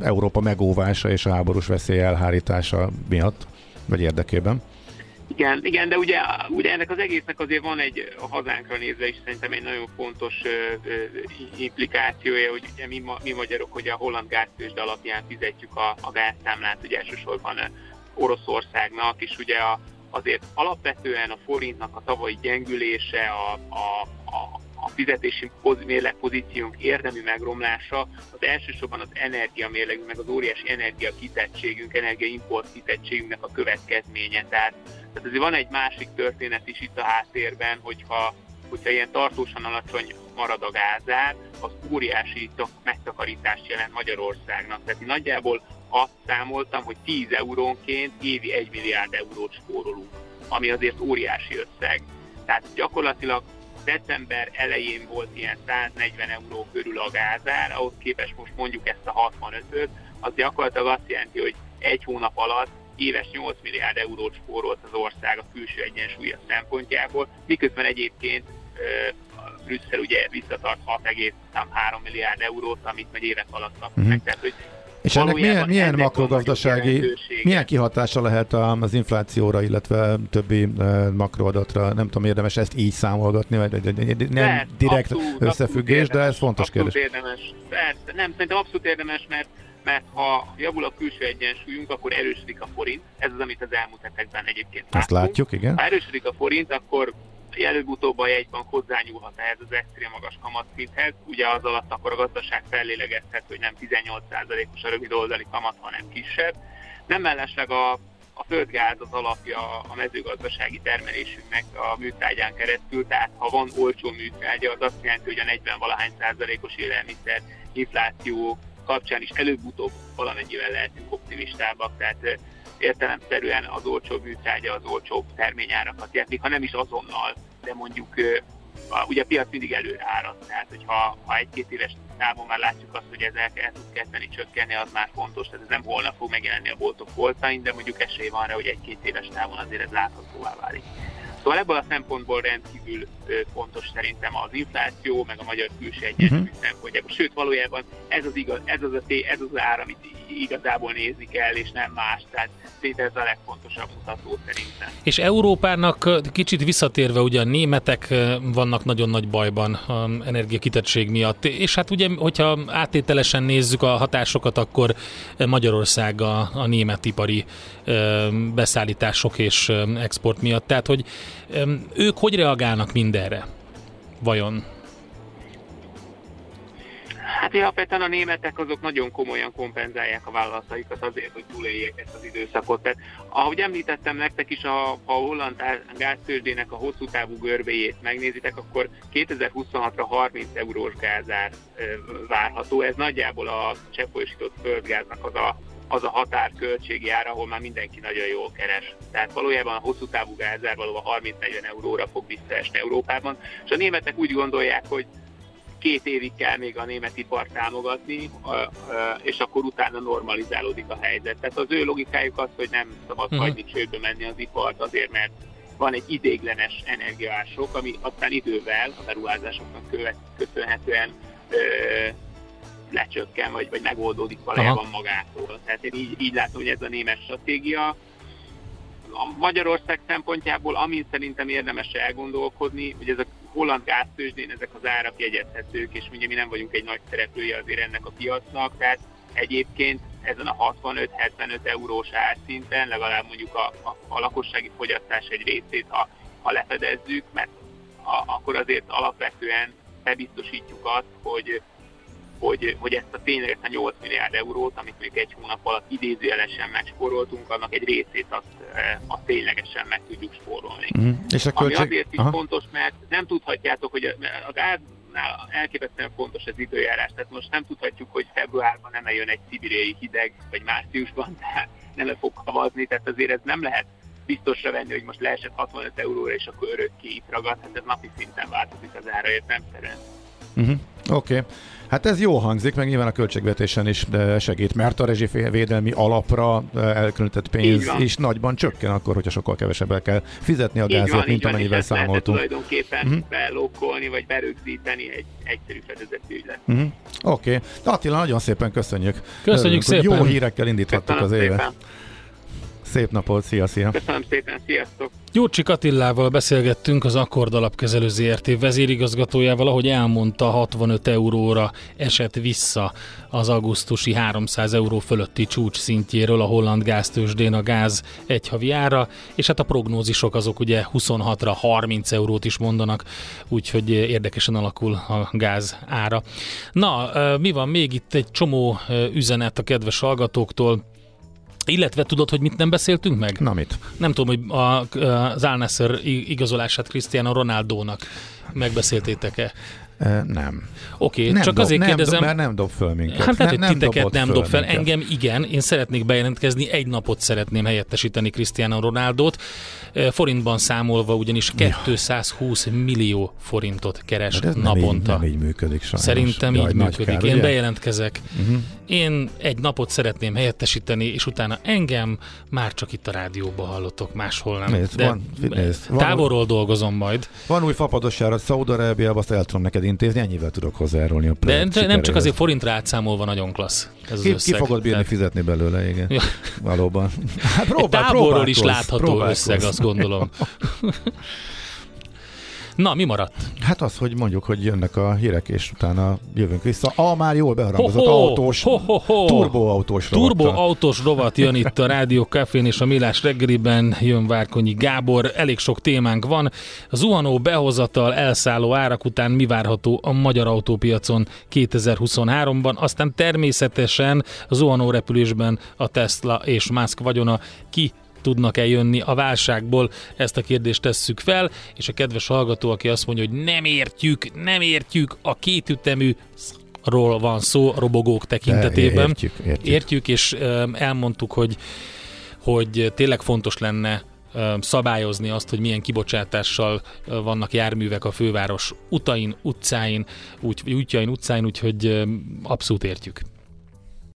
Európa megóvása és a háborús veszély elhárítása miatt, vagy érdekében? Igen, igen, de ugye, ugye ennek az egésznek azért van egy a hazánkra nézve is szerintem egy nagyon fontos ö, ö, implikációja, hogy ugye mi, mi magyarok hogy a holland gáztősde alapján fizetjük a, a gázszámlát, ugye elsősorban Oroszországnak, és ugye a, azért alapvetően a forintnak a tavalyi gyengülése, a, a, a, a fizetési mérleg pozíciónk érdemi megromlása az elsősorban az energia mérlegünk, meg az óriási energia kitettségünk, energia import kitettségünknek a következménye. Tehát tehát azért van egy másik történet is itt a háttérben, hogyha, hogyha ilyen tartósan alacsony marad a gázár, az óriási megtakarítást jelent Magyarországnak. Tehát én nagyjából azt számoltam, hogy 10 eurónként évi 1 milliárd eurót spórolunk, ami azért óriási összeg. Tehát gyakorlatilag december elején volt ilyen 140 euró körül a gázár, ahhoz képest most mondjuk ezt a 65-öt, az gyakorlatilag azt jelenti, hogy egy hónap alatt éves 8 milliárd eurót spórolt az ország a külső egyensúlya szempontjából, miközben egyébként Brüsszel ugye visszatart 6,3 milliárd eurót, amit meg évek alatt kapnak meg. Tehát, hogy és ennek milyen, milyen makrogazdasági, milyen kihatása lehet az inflációra, illetve többi makroadatra? Nem tudom, érdemes ezt így számolgatni, vagy nem lehet, direkt abszolút, összefüggés, abszolút de ez fontos abszolút kérdés. Érdemes. Persze, nem, szerintem abszolút érdemes, mert mert ha javul a külső egyensúlyunk, akkor erősödik a forint. Ez az, amit az elmúlt hetekben egyébként láttunk. Ezt látjuk, igen. Ha erősödik a forint, akkor előbb-utóbb a jegybank hozzányúlhat ehhez az extrém magas kamatszinthez. Ugye az alatt akkor a gazdaság fellélegezhet, hogy nem 18%-os a rövid oldali kamat, hanem kisebb. Nem mellesleg a a földgáz az alapja a mezőgazdasági termelésünknek a műtrágyán keresztül, tehát ha van olcsó műtrágya, az azt jelenti, hogy a 40 valahány százalékos élelmiszer infláció kapcsán is előbb-utóbb valamennyivel lehetünk optimistábbak, tehát értelemszerűen az olcsó műtrágya az olcsó terményárakat jelenti, ha nem is azonnal, de mondjuk ugye a piac mindig előre árad, tehát hogyha ha egy-két éves távon már látjuk azt, hogy ez el, el tud kezdeni csökkenni, az már fontos, tehát ez nem holnap fog megjelenni a boltok polcain, de mondjuk esély van rá, hogy egy-két éves távon azért ez láthatóvá válik. Szóval ebből a szempontból rendkívül fontos szerintem az infláció, meg a magyar külső egyensúly uh-huh. szempontjából. Sőt, valójában ez az, igaz, ez az, a té, ez az ár, amit igazából nézni kell, és nem más. Tehát ez a legfontosabb mutató szerintem. És Európának kicsit visszatérve, ugye a németek vannak nagyon nagy bajban energiakitettség miatt, és hát ugye, hogyha áttételesen nézzük a hatásokat, akkor Magyarország a, a német ipari beszállítások és export miatt. Tehát, hogy ők hogy reagálnak mindenre? Vajon? Hát alapvetően a németek azok nagyon komolyan kompenzálják a vállalataikat azért, hogy túléljék ezt az időszakot. Tehát, ahogy említettem nektek is, a, a holland gáztőzsdének a hosszú távú görbéjét megnézitek, akkor 2026-ra 30 eurós gázár várható. Ez nagyjából a cseppfolyósított földgáznak az a az a határköltségi ára, ahol már mindenki nagyon jól keres. Tehát valójában a hosszú távú gázár valóban 30-40 euróra fog visszaesni Európában, és a németek úgy gondolják, hogy két évig kell még a német ipart támogatni, és akkor utána normalizálódik a helyzet. Tehát az ő logikájuk az, hogy nem szabad uh-huh. hagyni csődbe menni az ipart azért, mert van egy idéglenes energiások, ami aztán idővel a beruházásoknak köszönhetően lecsökken, vagy, vagy megoldódik valójában magától. Tehát én így, így látom, hogy ez a német stratégia. A Magyarország szempontjából, amin szerintem érdemes elgondolkodni, hogy ez a holland gáztőzsdén ezek az árak jegyezhetők, és ugye mi nem vagyunk egy nagy szereplője azért ennek a piacnak, tehát egyébként ezen a 65-75 eurós árszinten legalább mondjuk a, a, a lakossági fogyasztás egy részét, ha, ha lefedezzük, mert a, akkor azért alapvetően bebiztosítjuk azt, hogy hogy, hogy ezt a tényleg a 8 milliárd eurót, amit még egy hónap alatt idézőjelesen megspóroltunk, annak egy részét azt, eh, azt ténylegesen meg tudjuk spórolni. Mm. És a költség... Ami azért is Aha. fontos, mert nem tudhatjátok, hogy a gáznál elképesztően fontos az időjárás. Tehát most nem tudhatjuk, hogy februárban nem jön egy szibériai hideg, vagy márciusban, tehát nem fog havazni, tehát azért ez nem lehet biztosra venni, hogy most leesett 65 euróra, és akkor örökké itt ragad, hát ez napi szinten változik az ára értelmszerűen. Uh-huh. Oké. Okay. Hát ez jó hangzik, meg nyilván a költségvetésen is segít, mert a rezsivédelmi alapra elkülönített pénz is nagyban csökken akkor, hogyha sokkal kevesebbel kell fizetni a gázért, mint amennyivel számoltunk. tulajdonképpen uh-huh. belokkolni, vagy berögzíteni egy egyszerű fedezetű ügylet. Uh-huh. Oké. Okay. Attila, nagyon szépen köszönjük. Köszönjük szépen. Jó hírekkel indíthattuk Köszönöm az évet. Szépen. Szép napot, szia, szia! Köszönöm szépen, sziasztok! Gyurcsik Attillával beszélgettünk az Akkord Alapkezelő ZRT vezérigazgatójával, ahogy elmondta, 65 euróra esett vissza az augusztusi 300 euró fölötti csúcs szintjéről a holland gáztősdén a gáz egy havi ára, és hát a prognózisok azok ugye 26-ra 30 eurót is mondanak, úgyhogy érdekesen alakul a gáz ára. Na, mi van még itt egy csomó üzenet a kedves hallgatóktól, illetve tudod, hogy mit nem beszéltünk meg? Na mit? Nem tudom, hogy a, az Al igazolását Cristiano Ronaldónak megbeszéltétek-e? Nem. Oké, okay, csak dob, azért nem kérdezem. Dob, mert nem dob föl minket. Hát lehet, hogy titeket nem dob fel. Minket. Engem igen, én szeretnék bejelentkezni, egy napot szeretném helyettesíteni Cristiano Ronaldót. Forintban számolva ugyanis 220 millió forintot keres ez naponta. Nem így, nem így működik sajnos. Szerintem Jaj, így működik. Kár, én ugye? bejelentkezek. Uh-huh. Én egy napot szeretném helyettesíteni, és utána engem már csak itt a rádióban hallottok, máshol nem. Nézd, De van, nézd, távolról van, dolgozom majd. Van új fapados járat Szaudarábiában, azt el tudom neked intézni, ennyivel tudok hozzájárulni a De, de nem csak azért forintra átszámolva nagyon klassz. Ez ki, az összeg. ki fogod bírni Tehát... fizetni belőle, igen. Ja. Valóban. Hát próbál, távolról is látható összeg, azt gondolom. *laughs* Na, mi maradt? Hát az, hogy mondjuk, hogy jönnek a hírek, és utána jövünk vissza. A már jól beharangozott autós, ho, ho, ho. turboautós rovat. Turboautós rovat jön itt a Rádió Cafén és a Millás reggeliben, jön Várkonyi Gábor, elég sok témánk van. A zuhanó behozatal, elszálló árak után mi várható a magyar autópiacon 2023-ban, aztán természetesen a zuhanó repülésben a Tesla és Musk vagyona ki tudnak-e jönni a válságból? Ezt a kérdést tesszük fel, és a kedves hallgató, aki azt mondja, hogy nem értjük, nem értjük a kétütemű ról van szó robogók tekintetében. Értjük, értjük. értjük és elmondtuk, hogy, hogy tényleg fontos lenne szabályozni azt, hogy milyen kibocsátással vannak járművek a főváros utain, utcáin, úgy, útjain, utcáin, úgyhogy abszolút értjük.